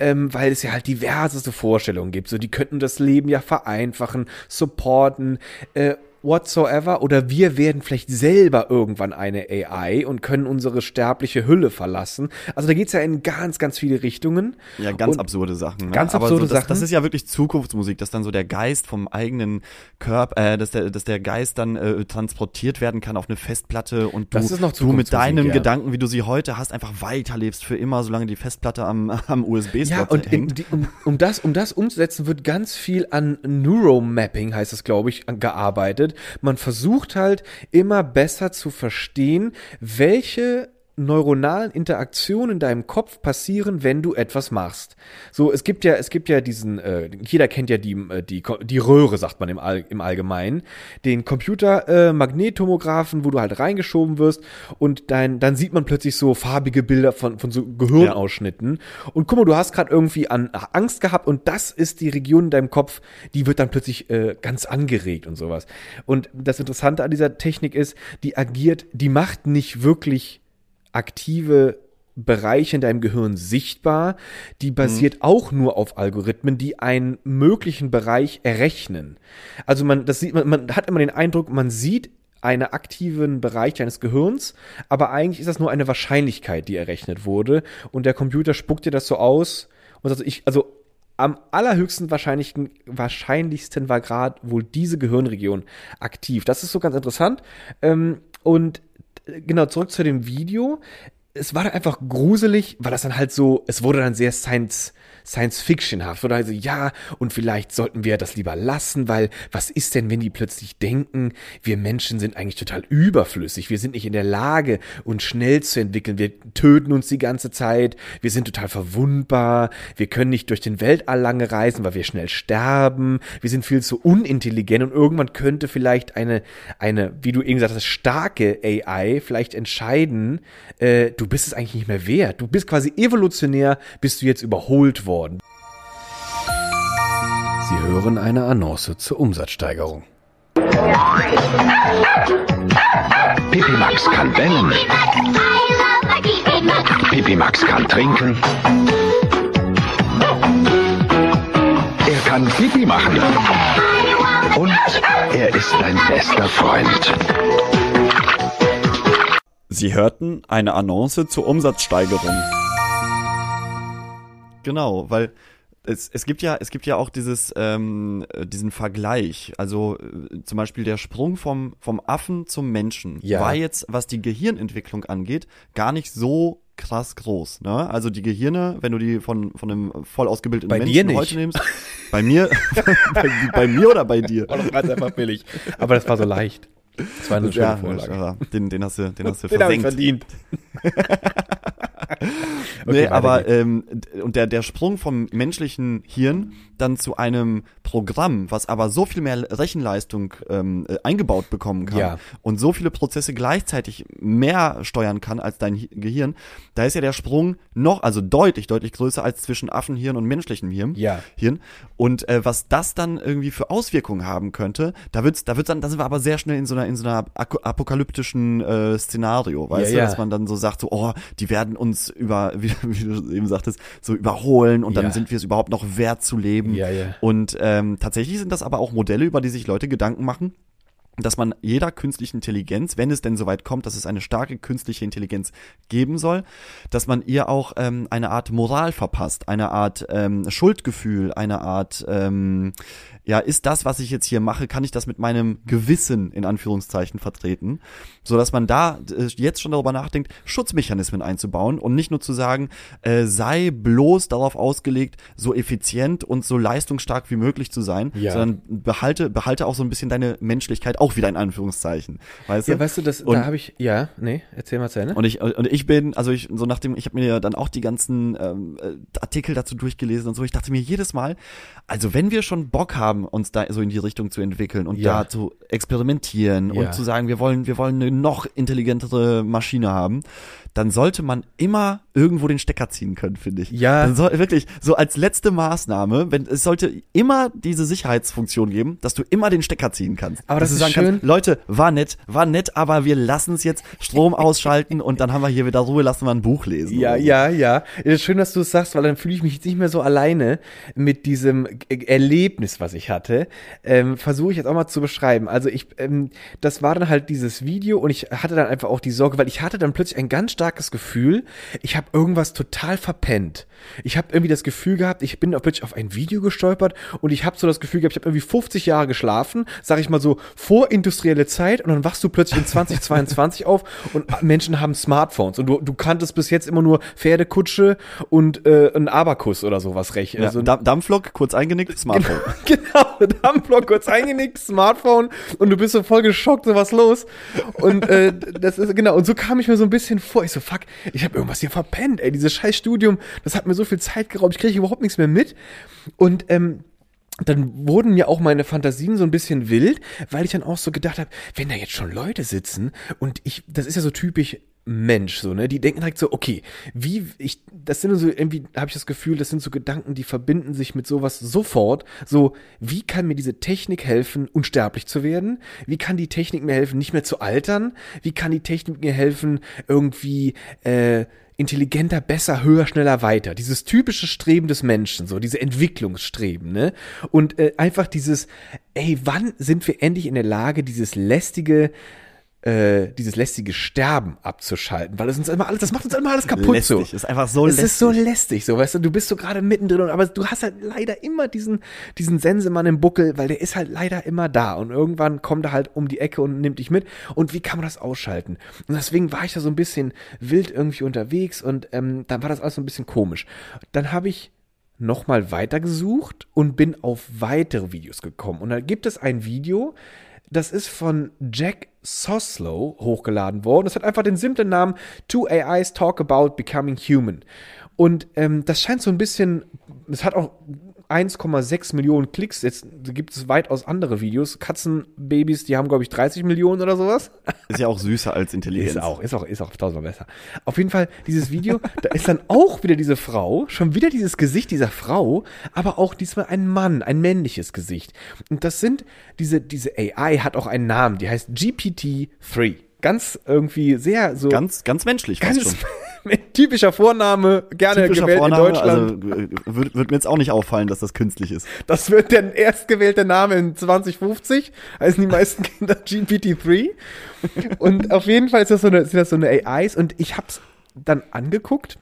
ähm, weil es ja halt diverseste Vorstellungen gibt. So die könnten das Leben ja vereinfachen, supporten. Äh, whatsoever oder wir werden vielleicht selber irgendwann eine AI und können unsere sterbliche Hülle verlassen. Also da geht's ja in ganz, ganz viele Richtungen. Ja, ganz Und- absurde Sachen. Ne? Ganz Aber absurde so, das, Sachen. Das ist ja wirklich Zukunftsmusik, dass dann so der Geist vom eigenen Körper, äh, dass der, dass der Geist dann äh, transportiert werden kann auf eine Festplatte und du, Das du mit deinen ja. Gedanken, wie du sie heute hast, einfach weiterlebst für immer, solange die Festplatte am, am USB-Slot Ja, und hängt. die, um, um, das, um das umzusetzen, wird ganz viel an Neuromapping, heißt es, glaube ich, gearbeitet. Man versucht halt immer besser zu verstehen, welche neuronalen Interaktionen in deinem Kopf passieren, wenn du etwas machst. So, es gibt ja, es gibt ja diesen, äh, jeder kennt ja die, äh, die, die Röhre, sagt man im, All, im Allgemeinen, den Computer äh, wo du halt reingeschoben wirst und dein, dann sieht man plötzlich so farbige Bilder von, von so Gehirnausschnitten. Und guck mal, du hast gerade irgendwie an Angst gehabt und das ist die Region in deinem Kopf, die wird dann plötzlich äh, ganz angeregt und sowas. Und das Interessante an dieser Technik ist, die agiert, die macht nicht wirklich aktive Bereiche in deinem Gehirn sichtbar. Die basiert auch nur auf Algorithmen, die einen möglichen Bereich errechnen. Also man, das sieht man, man hat immer den Eindruck, man sieht einen aktiven Bereich deines Gehirns, aber eigentlich ist das nur eine Wahrscheinlichkeit, die errechnet wurde. Und der Computer spuckt dir das so aus und sagt, ich, also am allerhöchsten wahrscheinlichsten, wahrscheinlichsten war gerade wohl diese Gehirnregion aktiv. Das ist so ganz interessant. Ähm, und genau, zurück zu dem Video. Es war dann einfach gruselig, weil das dann halt so, es wurde dann sehr Science, Science-Fiction-haft. Oder also, ja, und vielleicht sollten wir das lieber lassen, weil was ist denn, wenn die plötzlich denken, wir Menschen sind eigentlich total überflüssig, wir sind nicht in der Lage, uns schnell zu entwickeln, wir töten uns die ganze Zeit, wir sind total verwundbar, wir können nicht durch den Weltall lange reisen, weil wir schnell sterben, wir sind viel zu unintelligent und irgendwann könnte vielleicht eine, eine, wie du eben gesagt hast, starke AI vielleicht entscheiden, äh, du bist es eigentlich nicht mehr wert. Du bist quasi evolutionär, bist du jetzt überholt worden. Sie hören eine Annonce zur Umsatzsteigerung. Pipi Max kann bellen. Pipi Max kann trinken. Er kann Pipi machen. Und er ist ein bester Freund. Sie hörten eine Annonce zur Umsatzsteigerung. Genau, weil es, es gibt ja, es gibt ja auch dieses, ähm, äh, diesen Vergleich. Also äh, zum Beispiel der Sprung vom, vom Affen zum Menschen Ja. war jetzt, was die Gehirnentwicklung angeht, gar nicht so krass groß. Ne? Also die Gehirne, wenn du die von, von einem voll ausgebildeten Bei Menschen heute nimmst, bei mir, bei, bei mir oder bei dir? Das war jetzt einfach billig. Aber das war so leicht. Das war eine schöne Ja, Vorlage. ja, den, den hast du, den hast du Den versenkt. verdient. nee, weiter aber ähm, und der, der Sprung vom menschlichen Hirn dann zu einem Programm, was aber so viel mehr Rechenleistung ähm, äh, eingebaut bekommen kann Ja. und so viele Prozesse gleichzeitig mehr steuern kann als dein Hi- Gehirn, da ist ja der Sprung noch, also deutlich, deutlich größer als zwischen Affenhirn und menschlichem Hirn. Ja. Hirn. Und äh, was das dann irgendwie für Auswirkungen haben könnte, da wird's, da wird's dann, da sind wir aber sehr schnell in so einer, in so einer apokalyptischen äh, Szenario, weißt Ja, du, ja. dass man dann so sagt, so, oh, die werden uns über, wie, wie du eben sagtest, so überholen und dann Ja. sind wir es überhaupt noch wert zu leben. Ja, ja. Und ähm, tatsächlich sind das aber auch Modelle, über die sich Leute Gedanken machen dass man jeder künstlichen Intelligenz, wenn es denn soweit kommt, dass es eine starke künstliche Intelligenz geben soll, dass man ihr auch ähm, eine Art Moral verpasst, eine Art ähm, Schuldgefühl, eine Art, ähm, ja, ist das, was ich jetzt hier mache, kann ich das mit meinem Gewissen in Anführungszeichen vertreten, so dass man da äh, jetzt schon darüber nachdenkt, Schutzmechanismen einzubauen und nicht nur zu sagen, äh, sei bloß darauf ausgelegt, so effizient und so leistungsstark wie möglich zu sein, Ja. sondern behalte, behalte auch so ein bisschen deine Menschlichkeit auch wieder in Anführungszeichen. Weißt Ja, du? weißt du, das, Und- da habe ich, ja, nee, erzähl mal zu Ende. Und ich, und ich bin, also ich, so nachdem, ich habe mir dann auch die ganzen ähm, äh, Artikel dazu durchgelesen und so, ich dachte mir jedes Mal, also wenn wir schon Bock haben, uns da so in die Richtung zu entwickeln und Ja. da zu experimentieren Ja. und zu sagen, wir wollen, wir wollen eine noch intelligentere Maschine haben, dann sollte man immer irgendwo den Stecker ziehen können, finde ich. Ja. Dann soll, wirklich, so als letzte Maßnahme, wenn es sollte immer diese Sicherheitsfunktion geben, dass du immer den Stecker ziehen kannst. Aber Dass das du ist sagen schön. Kannst, Leute, war nett, war nett, aber wir lassen es jetzt Strom ausschalten und dann haben wir hier wieder Ruhe, lassen wir ein Buch lesen. Ja, so. ja, ja. Es ist schön, dass du es sagst, weil dann fühle ich mich jetzt nicht mehr so alleine mit diesem Erlebnis, was ich hatte. Ähm, Versuche ich jetzt auch mal zu beschreiben. Also ich, ähm, das war dann halt dieses Video und ich hatte dann einfach auch die Sorge, weil ich hatte dann plötzlich ein ganz starkes Gefühl, ich habe irgendwas total verpennt. Ich habe irgendwie das Gefühl gehabt, ich bin plötzlich auf ein Video gestolpert und ich habe so das Gefühl gehabt, ich habe irgendwie 50 Jahre geschlafen, sag ich mal so, vorindustrielle Zeit und dann wachst du plötzlich in 2022 auf und Menschen haben Smartphones und du, du kanntest bis jetzt immer nur Pferdekutsche und äh, ein Abakus oder sowas recht. Ja, Also, Dam- Dampflok, kurz eingenickt, Smartphone. genau, Dampfblock kurz eingenickt, Smartphone und du bist so voll geschockt, so was los. Und äh, das ist genau, und so kam ich mir so ein bisschen vor. Ich so, fuck, ich habe irgendwas hier verpennt, ey, dieses scheiß Studium, das hat mir so viel Zeit geraubt, ich kriege überhaupt nichts mehr mit. Und ähm, dann wurden mir auch meine Fantasien so ein bisschen wild, weil ich dann auch so gedacht habe, wenn da jetzt schon Leute sitzen und ich, das ist ja so typisch Mensch, so, ne? Die denken direkt so, okay, wie, ich, das sind so irgendwie, habe ich das Gefühl, das sind so Gedanken, die verbinden sich mit sowas sofort. So, wie kann mir diese Technik helfen, unsterblich zu werden? Wie kann die Technik mir helfen, nicht mehr zu altern? Wie kann die Technik mir helfen, irgendwie, äh, intelligenter, besser, höher, schneller, weiter. Dieses typische Streben des Menschen, so diese Entwicklungsstreben, ne? Und äh, einfach dieses, ey, wann sind wir endlich in der Lage, dieses lästige, äh, dieses lästige Sterben abzuschalten, weil es uns immer alles, das macht uns immer alles kaputt so. Lästig, ist einfach so Es lästig. ist so lästig, so, weißt du, du bist so gerade mittendrin, und- aber du hast halt leider immer diesen, diesen Sensemann im Buckel, weil der ist halt leider immer da und irgendwann kommt er halt um die Ecke und nimmt dich mit und wie kann man das ausschalten? Und deswegen war ich da so ein bisschen wild irgendwie unterwegs und ähm, dann war das alles so ein bisschen komisch. Dann habe ich nochmal weitergesucht und bin auf weitere Videos gekommen. Und da gibt es ein Video, das ist von Jack Soslow hochgeladen worden. Das hat einfach den simplen Namen Two AIs Talk About Becoming Human. Und ähm, das scheint so ein bisschen, es hat auch 1,6 Millionen Klicks. Jetzt gibt es weitaus andere Videos. Katzenbabys, die haben, glaube ich, 30 Millionen oder sowas. Ist ja auch süßer als Intelligenz. Ist auch, ist auch, ist auch tausendmal besser. Auf jeden Fall, dieses Video, da ist dann auch wieder diese Frau, schon wieder dieses Gesicht dieser Frau, aber auch diesmal ein Mann, ein männliches Gesicht. Und das sind, diese, diese AI hat auch einen Namen, die heißt GPT-3. Ganz irgendwie sehr so. Ganz, ganz menschlich. ganz schon. typischer Vorname, gerne Typischer gewählt Vorname, in Deutschland. also äh, wird, wird mir jetzt auch nicht auffallen, dass das künstlich ist. Das wird der erstgewählte Name in 2050. Heißen die meisten Kinder GPT-3. Und auf jeden Fall ist das so eine, sind das so eine AIs. Und ich hab's dann angeguckt.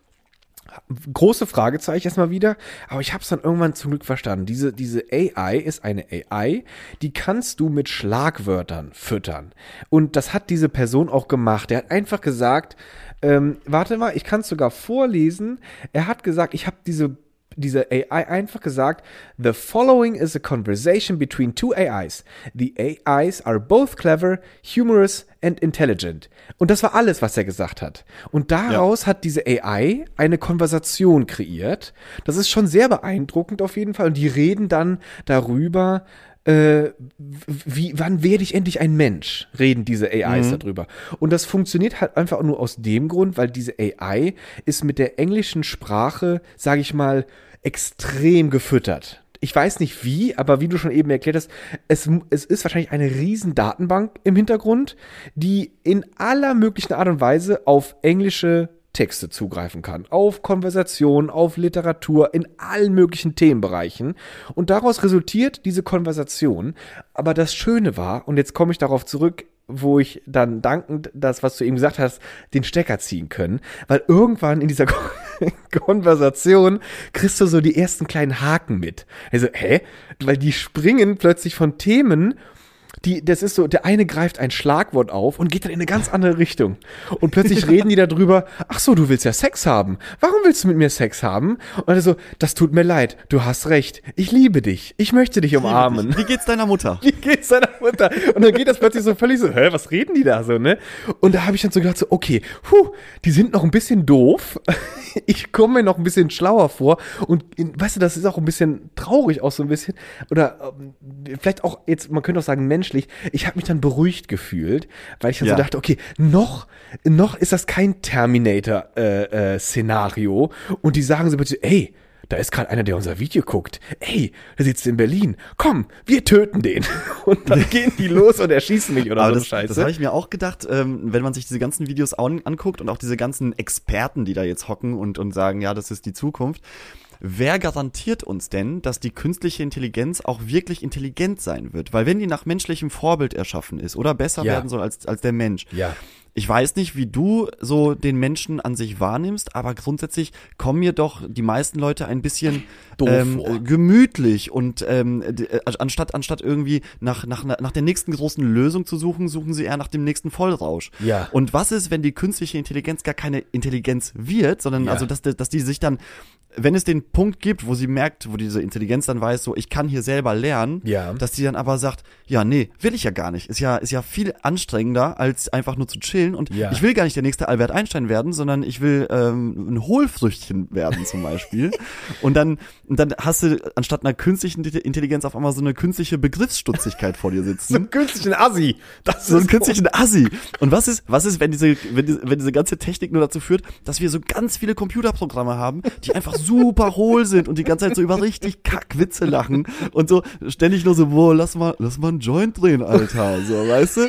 Große Fragezeichen erstmal wieder, aber ich habe es dann irgendwann zum Glück verstanden. Diese, diese AI ist eine AI, die kannst du mit Schlagwörtern füttern. Und das hat diese Person auch gemacht. Er hat einfach gesagt, ähm, warte mal, ich kann es sogar vorlesen. Er hat gesagt, ich habe diese diese AI einfach gesagt, the following is a conversation between two AIs. The AIs are both clever, humorous and intelligent. Und das war alles, was er gesagt hat. Und daraus hat diese AI eine Konversation kreiert. Das ist schon sehr beeindruckend auf jeden Fall. Und die reden dann darüber, äh, wie, wann werde ich endlich ein Mensch? Reden diese AIs darüber. Und das funktioniert halt einfach nur aus dem Grund, weil diese AI ist mit der englischen Sprache, sage ich mal, extrem gefüttert. Ich weiß nicht wie, aber wie du schon eben erklärt hast, es, es ist wahrscheinlich eine riesen Datenbank im Hintergrund, die in aller möglichen Art und Weise auf englische Texte zugreifen kann, auf Konversation, auf Literatur, in allen möglichen Themenbereichen. Und daraus resultiert diese Konversation. Aber das Schöne war, und jetzt komme ich darauf zurück, wo ich dann dankend das, was du eben gesagt hast, den Stecker ziehen können, weil irgendwann in dieser Konversation kriegst du so die ersten kleinen Haken mit. Also, hä? Weil die springen plötzlich von Themen die, das ist so, der eine greift ein Schlagwort auf und geht dann in eine ganz andere Richtung. Und plötzlich reden die darüber, ach so, du willst ja Sex haben. Warum willst du mit mir Sex haben? Und er so, das tut mir leid, du hast recht. Ich liebe dich. Ich möchte dich umarmen. Wie geht's deiner Mutter? Wie geht's deiner Mutter? Und dann geht das plötzlich so völlig so, hä, was reden die da so, ne? Und da habe ich dann so gedacht, so, okay, puh, die sind noch ein bisschen doof. Ich komme mir noch ein bisschen schlauer vor. Und weißt du, das ist auch ein bisschen traurig, auch so ein bisschen. Oder ähm, vielleicht auch jetzt, man könnte auch sagen, menschlich. Ich habe mich dann beruhigt gefühlt, weil ich dann Ja. so dachte, okay, noch, noch ist das kein Terminator-Szenario. und die sagen so plötzlich, ey, da ist gerade einer, der unser Video guckt. Ey, der sitzt in Berlin. Komm, wir töten den. Und dann gehen die los und erschießen mich oder Aber so das, Scheiße. das habe ich mir auch gedacht, ähm, wenn man sich diese ganzen Videos an, anguckt und auch diese ganzen Experten, die da jetzt hocken und, und sagen, ja, das ist die Zukunft. Wer garantiert uns denn, dass die künstliche Intelligenz auch wirklich intelligent sein wird? Weil wenn die nach menschlichem Vorbild erschaffen ist oder besser Ja. werden soll als, als der Mensch. Ja. Ich weiß nicht, wie du so den Menschen an sich wahrnimmst, aber grundsätzlich kommen mir doch die meisten Leute ein bisschen Doof ähm, äh, gemütlich und ähm, äh, anstatt anstatt irgendwie nach, nach nach der nächsten großen Lösung zu suchen, suchen sie eher nach dem nächsten Vollrausch. Ja. Und was ist, wenn die künstliche Intelligenz gar keine Intelligenz wird, sondern Ja. also dass dass die sich dann wenn es den Punkt gibt, wo sie merkt, wo diese Intelligenz dann weiß, so ich kann hier selber lernen, Ja. dass die dann aber sagt, ja, nee, will ich ja gar nicht. Ist ja ist ja viel anstrengender als einfach nur zu chillen und Ja. ich will gar nicht der nächste Albert Einstein werden, sondern ich will ähm, ein Hohlfrüchtchen werden zum Beispiel. und dann und dann hast du anstatt einer künstlichen Intelligenz auf einmal so eine künstliche Begriffsstutzigkeit vor dir sitzen so einen künstlichen Assi. Das so einen künstlichen Assi. Und was ist, was ist, wenn diese, wenn diese, wenn diese ganze Technik nur dazu führt, dass wir so ganz viele Computerprogramme haben, die einfach super hohl sind und die ganze Zeit so über richtig Kackwitze lachen und so ständig nur so, boah, lass mal, lass mal einen Joint drehen, Alter, so, weißt du?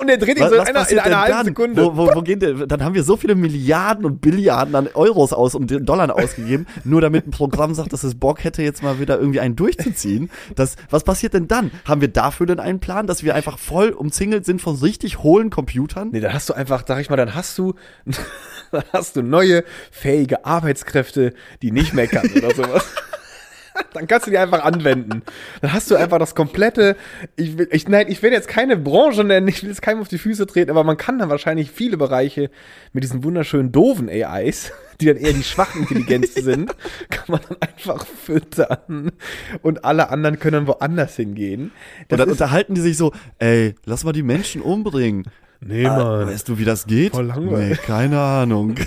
Und der dreht ihn so in einer, in einer halben? Sekunde. Wo, wo, wo gehen denn, dann haben wir so viele Milliarden und Billiarden an Euros aus und Dollar ausgegeben, nur damit ein Programm sagt, dass es Bock hätte, jetzt mal wieder irgendwie einen durchzuziehen. Das, was passiert denn dann? Haben wir dafür denn einen Plan, dass wir einfach voll umzingelt sind von richtig hohlen Computern? Nee, dann hast du einfach, sag ich mal, dann hast du, dann hast du neue, fähige Arbeitskräfte, die nicht meckern oder sowas. Dann kannst du die einfach anwenden. Dann hast du einfach das komplette, ich will, ich, nein, ich will jetzt keine Branche nennen, ich will jetzt keinem auf die Füße treten, aber man kann dann wahrscheinlich viele Bereiche mit diesen wunderschönen doofen AIs, die dann eher die schwachen Intelligenz sind, kann man dann einfach füttern und alle anderen können dann woanders hingehen. Und Das dann ist- unterhalten die sich so, ey, lass mal die Menschen umbringen. Nee, Ah, Mann. weißt du, wie das geht? Voll langweilig. Nee, keine Ahnung.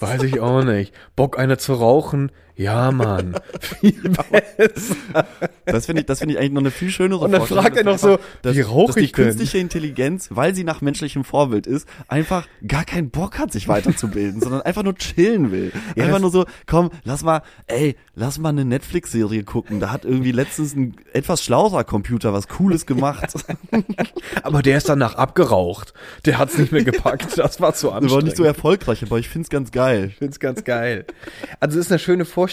Weiß ich auch nicht. Bock eine zu rauchen? Ja, Mann. Viel besser. Das finde ich, das finde ich eigentlich noch eine viel schönere Und dann Vorstellung, fragt er noch einfach- so, dass, wie rauch dass die denn? künstliche Intelligenz, weil sie nach menschlichem Vorbild ist, einfach gar keinen Bock hat, sich weiterzubilden, sondern einfach nur chillen will. Ja, einfach nur so, komm, lass mal, ey, lass mal eine Netflix-Serie gucken. Da hat irgendwie letztens ein etwas schlauerer Computer was Cooles gemacht. Aber der ist danach abgeraucht. Der hat's nicht mehr gepackt. Das war zu Das war anstrengend. nicht so erfolgreich, aber ich find's ganz geil. Ich find's ganz geil. Also es ist eine schöne Vorstellung,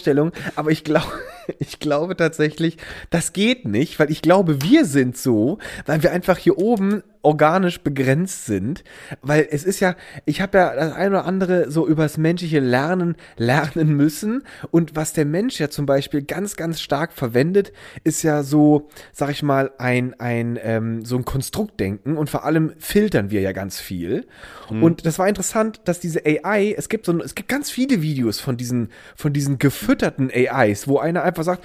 aber ich glaube, ich glaube tatsächlich, das geht nicht, weil ich glaube, wir sind so, weil wir einfach hier oben organisch begrenzt sind, weil es ist ja, ich habe ja das eine oder andere so übers menschliche Lernen lernen müssen. Und was der Mensch ja zum Beispiel ganz, ganz stark verwendet, ist ja so, sag ich mal, ein, ein ähm, so ein Konstruktdenken und vor allem filtern wir ja ganz viel. Und das war interessant, dass diese AI, es gibt so, ein- es gibt ganz viele Videos von diesen, von diesen gefütterten AIs, wo einer einfach sagt,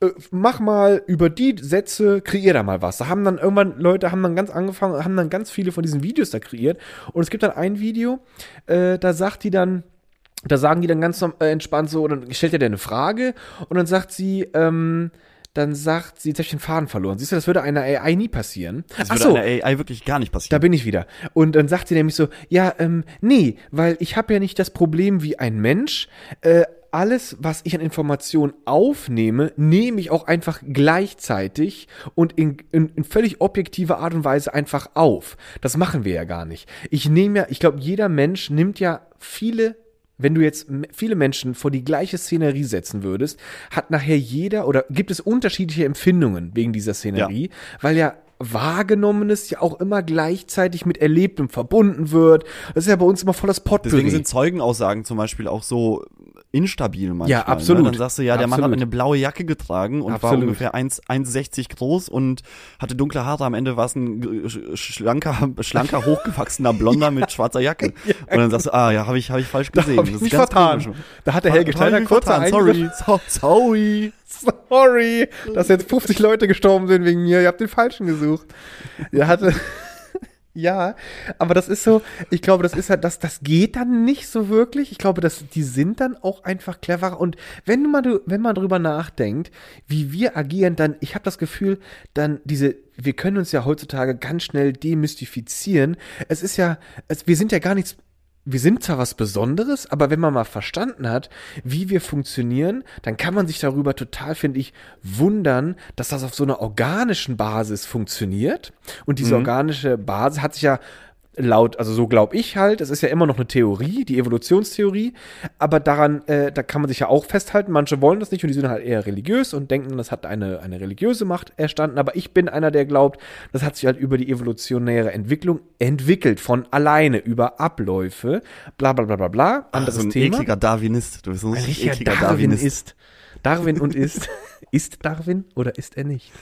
äh, mach mal über die Sätze, kreier da mal was. Da haben dann irgendwann Leute haben dann ganz angefangen, haben dann ganz viele von diesen Videos da kreiert. Und es gibt dann ein Video, äh, da sagt die dann, da sagen die dann ganz äh, entspannt so, dann stellt er dir eine Frage und dann sagt sie, ähm, dann sagt sie, jetzt habe ich den Faden verloren. Siehst du, das würde einer AI nie passieren. Das Ach würde so, einer AI wirklich gar nicht da passieren. bin ich wieder. Und dann sagt sie nämlich so, ja, ähm, nee, weil ich habe ja nicht das Problem wie ein Mensch. Äh, alles, was ich an Informationen aufnehme, nehme ich auch einfach gleichzeitig und in, in, in völlig objektiver Art und Weise einfach auf. Das machen wir ja gar nicht. Ich nehme ja, ich glaube, jeder Mensch nimmt ja viele wenn du jetzt viele Menschen vor die gleiche Szenerie setzen würdest, hat nachher jeder oder gibt es unterschiedliche Empfindungen wegen dieser Szenerie, weil ja Wahrgenommenes ja auch immer gleichzeitig mit Erlebtem verbunden wird. Das ist ja bei uns immer voll das Potpourri. Deswegen sind Zeugenaussagen zum Beispiel auch so instabil manchmal. Ja, absolut. Ne? Dann sagst du, ja, der Mann hat Absolut. eine blaue Jacke getragen und war Absolut. ungefähr 1 1,60 groß und hatte dunkle Haare. Am Ende war es ein äh, sch- schlanker, schlanker, hochgewachsener Blonder mit schwarzer Jacke. Und dann sagst du, ah ja, habe ich, hab ich falsch da gesehen. habe ich Das mich ist ganz vertan. komisch. Da hat der Helge Steiner Eingriff. Sorry. So, sorry. Sorry, dass jetzt 50 Leute gestorben sind wegen mir. Ihr habt den Falschen gesucht. Er hatte. Ja, aber das ist so, ich glaube, das ist halt, das, das geht dann nicht so wirklich. Ich glaube, dass die sind dann auch einfach cleverer. Und wenn man, wenn man drüber nachdenkt, wie wir agieren, dann, ich habe das Gefühl, dann diese, wir können uns ja heutzutage ganz schnell demystifizieren. Es ist ja, es, wir sind ja gar nichts wir sind zwar was Besonderes, aber wenn man mal verstanden hat, wie wir funktionieren, dann kann man sich darüber total, finde ich, wundern, dass das auf so einer organischen Basis funktioniert. Und diese organische Basis hat sich ja laut, also so glaube ich halt, es ist ja immer noch eine Theorie, die Evolutionstheorie, aber daran, äh, da kann man sich ja auch festhalten, manche wollen das nicht und die sind halt eher religiös und denken, das hat eine, eine religiöse Macht erstanden, aber ich bin einer, der glaubt, das hat sich halt über die evolutionäre Entwicklung entwickelt, von alleine, über Abläufe, bla bla bla bla bla, anderes so ein Thema. ekliger Darwinist. Du bist ein Ein richtig richtiger ekliger Darwin Darwinist. ist. Darwin und ist. ist Darwin oder ist er nicht?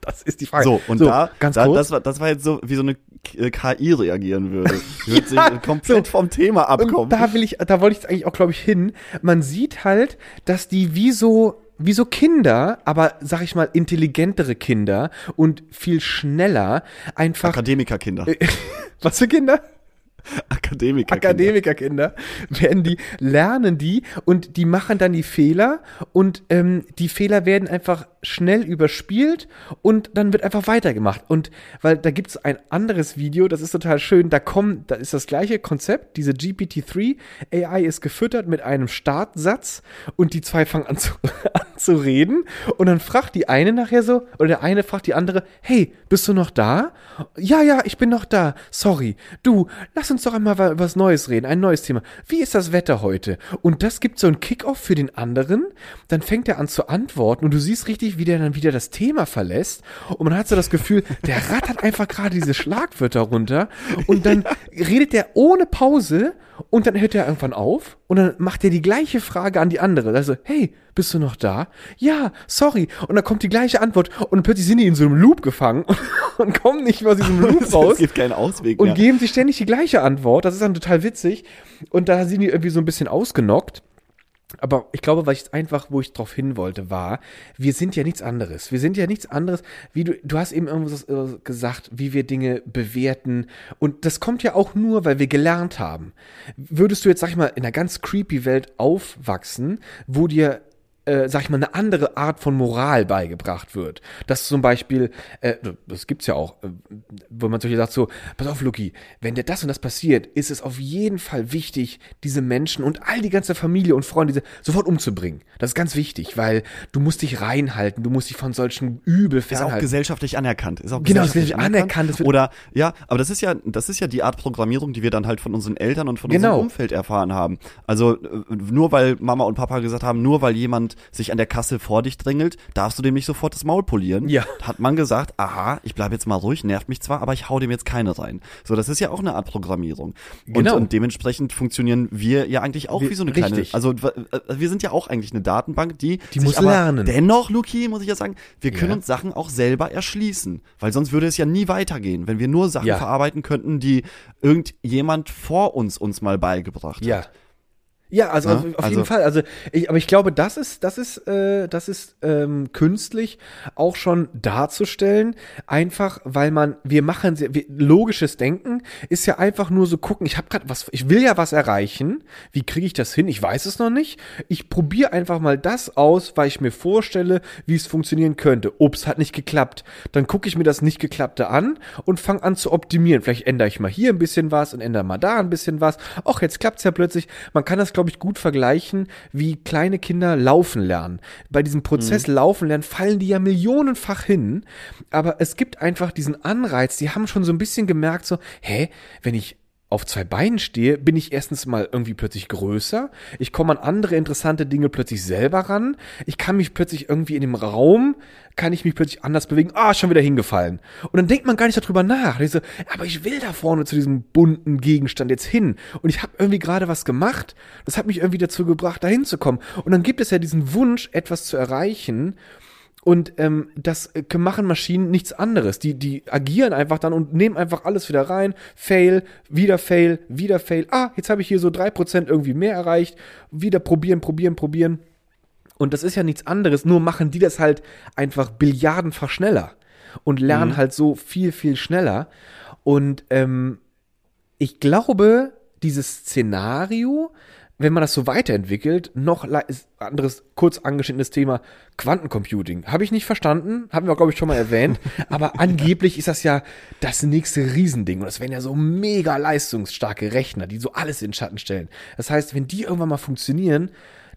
Das ist die Frage. So, und da, ganz da kurz. das, war, das war jetzt so, wie so eine KI reagieren würde. Die würde sich komplett vom Thema abkommen. Und da will ich, da wollte ich jetzt eigentlich auch, glaube ich, hin. Man sieht halt, dass die wie so, wie so Kinder, aber sag ich mal, intelligentere Kinder und viel schneller einfach. Akademikerkinder. Was für Kinder? Akademiker. Akademikerkinder werden die, lernen die und die machen dann die Fehler und ähm, die Fehler werden einfach schnell überspielt und dann wird einfach weitergemacht. Und weil da gibt's ein anderes Video, das ist total schön, da kommen, da ist das gleiche Konzept, diese GPT-3 AI ist gefüttert mit einem Startsatz und die zwei fangen an zu, an zu reden und dann fragt die eine nachher so, oder der eine fragt die andere, hey, bist du noch da? Ja, ja, ich bin noch da. Sorry. Du, lass uns doch einmal wa- was Neues reden, ein neues Thema. Wie ist das Wetter heute? Und das gibt so einen Kickoff für den anderen. Dann fängt er an zu antworten und du siehst richtig, wie der dann wieder das Thema verlässt. Und man hat so das Gefühl, der rattert einfach gerade diese Schlagwörter runter und dann redet der ohne Pause und dann hört er irgendwann auf und dann macht er die gleiche Frage an die andere. Also, hey, bist du noch da? Ja, sorry. Und dann kommt die gleiche Antwort und plötzlich sind die in so einem Loop gefangen und, und kommen nicht mehr aus diesem Loop Es raus gibt keinen Ausweg und mehr. geben sich ständig die gleiche Antwort. Das ist dann total witzig. Und da sind die irgendwie so ein bisschen ausgenockt. Aber ich glaube, was ich einfach, wo ich drauf hin wollte, war, wir sind ja nichts anderes. Wir sind ja nichts anderes, wie du, du hast eben irgendwas äh, gesagt, wie wir Dinge bewerten. Und das kommt ja auch nur, weil wir gelernt haben. Würdest du jetzt, sag ich mal, in einer ganz creepy Welt aufwachsen, wo dir äh, sag ich mal, eine andere Art von Moral beigebracht wird. Dass zum Beispiel, äh, das gibt's ja auch, äh, wo man solche sagt so, pass auf, Luki, wenn dir das und das passiert, ist es auf jeden Fall wichtig, diese Menschen und all die ganze Familie und Freunde diese sofort umzubringen. Das ist ganz wichtig, weil du musst dich reinhalten, du musst dich von solchen Übel Ist auch fernhalten. gesellschaftlich anerkannt. Ist auch Genau, es gesellschaftlich anerkannt, wird- Oder, ja, aber das ist ja, das ist ja die Art Programmierung, die wir dann halt von unseren Eltern und von Genau. unserem Umfeld erfahren haben. Also, äh, nur weil Mama und Papa gesagt haben, nur weil jemand sich an der Kasse vor dich drängelt, darfst du dem nicht sofort das Maul polieren. Ja. Hat man gesagt, aha, ich bleibe jetzt mal ruhig, nervt mich zwar, aber ich hau dem jetzt keine rein. So, das ist ja auch eine Art Programmierung. Und, Genau. und dementsprechend funktionieren wir ja eigentlich auch Wir- wie so eine kleine, richtig. also w- äh, wir sind ja auch eigentlich eine Datenbank, die, Die muss aber lernen. Dennoch, Luki, muss ich ja sagen, wir können Ja. uns Sachen auch selber erschließen, weil sonst würde es ja nie weitergehen, wenn wir nur Sachen Ja. verarbeiten könnten, die irgendjemand vor uns uns mal beigebracht Ja. hat. Ja, also Ja, auf, auf also- jeden Fall. Also, ich, aber ich glaube, das ist, das ist, äh, das ist ähm, künstlich auch schon darzustellen, einfach, weil man, wir machen sehr, wir, logisches Denken ist ja einfach nur so gucken. Ich habe gerade was, ich will ja was erreichen. Wie kriege ich das hin? Ich weiß es noch nicht. Ich probiere einfach mal das aus, weil ich mir vorstelle, wie es funktionieren könnte. Ups, hat nicht geklappt. Dann gucke ich mir das nicht geklappte an und fange an zu optimieren. Vielleicht ändere ich mal hier ein bisschen was und ändere mal da ein bisschen was. Och, jetzt klappt's ja plötzlich. Man kann das, glaube ich, gut vergleichen, wie kleine Kinder laufen lernen. Bei diesem Prozess laufen lernen fallen die ja millionenfach hin. Aber es gibt einfach diesen Anreiz. Die haben schon so ein bisschen gemerkt, so, hä, wenn ich auf zwei Beinen stehe, bin ich erstens mal irgendwie plötzlich größer. Ich komme an andere interessante Dinge plötzlich selber ran. Ich kann mich plötzlich irgendwie in dem Raum, kann ich mich plötzlich anders bewegen. Ah, schon wieder hingefallen. Und dann denkt man gar nicht darüber nach. Ich so, aber ich will da vorne zu diesem bunten Gegenstand jetzt hin. Und ich habe irgendwie gerade was gemacht. Das hat mich irgendwie dazu gebracht, da hinzukommen. Und dann gibt es ja diesen Wunsch, etwas zu erreichen. Und ähm, das äh, machen Maschinen nichts anderes. Die, die agieren einfach dann und nehmen einfach alles wieder rein. Fail, wieder Fail, wieder Fail. Ah, jetzt habe ich hier so drei Prozent irgendwie mehr erreicht. Wieder probieren, probieren, probieren. Und das ist ja nichts anderes, nur machen die das halt einfach billiardenfach schneller und lernen halt so viel, viel schneller. Und ähm, ich glaube, dieses Szenario, wenn man das so weiterentwickelt, noch anderes kurz angeschnittenes Thema Quantencomputing. Habe ich nicht verstanden, haben wir glaube ich schon mal erwähnt, aber angeblich ist das ja das nächste Riesending und das wären ja so mega leistungsstarke Rechner, die so alles in den Schatten stellen. Das heißt, wenn die irgendwann mal funktionieren,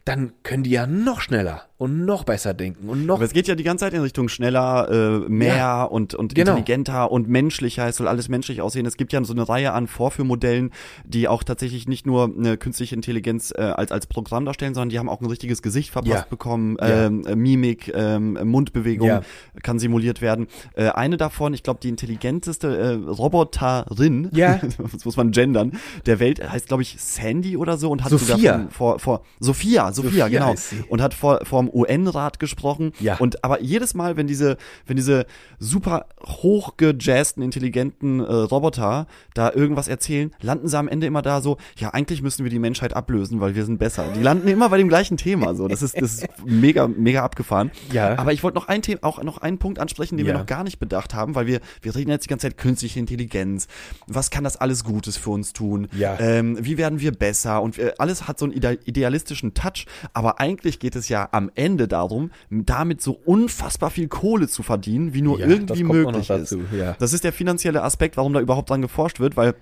dann können die ja noch schneller und noch besser denken und noch Aber es geht ja die ganze Zeit in Richtung schneller, äh, mehr Ja. und, und Genau. intelligenter und menschlicher. Es soll alles menschlich aussehen. Es gibt ja so eine Reihe an Vorführmodellen, die auch tatsächlich nicht nur eine künstliche Intelligenz äh, als, als Programm darstellen, sondern die haben auch ein richtiges Gesicht verpasst Ja. bekommen. Ja. Ähm, äh, Mimik, ähm, Mundbewegung Ja. kann simuliert werden. Äh, eine davon, ich glaube, die intelligenteste äh, Roboterin, Ja. das muss man gendern, der Welt heißt, glaube ich, Sandy oder so und hat sogar Sophia. von, vor, vor Sophia, Sophia, Sophia genau. Und hat vor, vor dem UN-Rat gesprochen. Ja. Und aber jedes Mal, wenn diese, wenn diese super hochgejazzten, intelligenten äh, Roboter da irgendwas erzählen, landen sie am Ende immer da so, ja, eigentlich müssen wir die Menschheit ablösen, weil wir sind besser. Die landen immer bei dem gleichen Thema. So, das ist, das ist mega, mega abgefahren. Ja. Aber ich wollte noch ein Thema, auch noch einen Punkt ansprechen, den wir Ja. noch gar nicht bedacht haben, weil wir, wir reden jetzt die ganze Zeit künstliche Intelligenz. Was kann das alles Gutes für uns tun? Ja. Ähm, wie werden wir besser? Und äh, alles hat so einen ide idealistischen Touch, aber eigentlich geht es ja am Ende darum, damit so unfassbar viel Kohle zu verdienen, wie nur Ja, irgendwie möglich ist. ja. Das ist der finanzielle Aspekt, warum da überhaupt dran geforscht wird, weil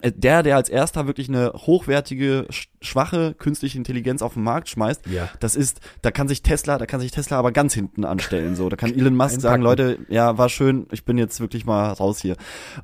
äh, der, der als erster wirklich eine hochwertige, sch- schwache künstliche Intelligenz auf den Markt schmeißt, Ja. das ist, da kann sich Tesla, da kann sich Tesla aber ganz hinten anstellen. So, da kann Elon Musk sagen, Einpacken. Leute, ja, war schön, ich bin jetzt wirklich mal raus hier.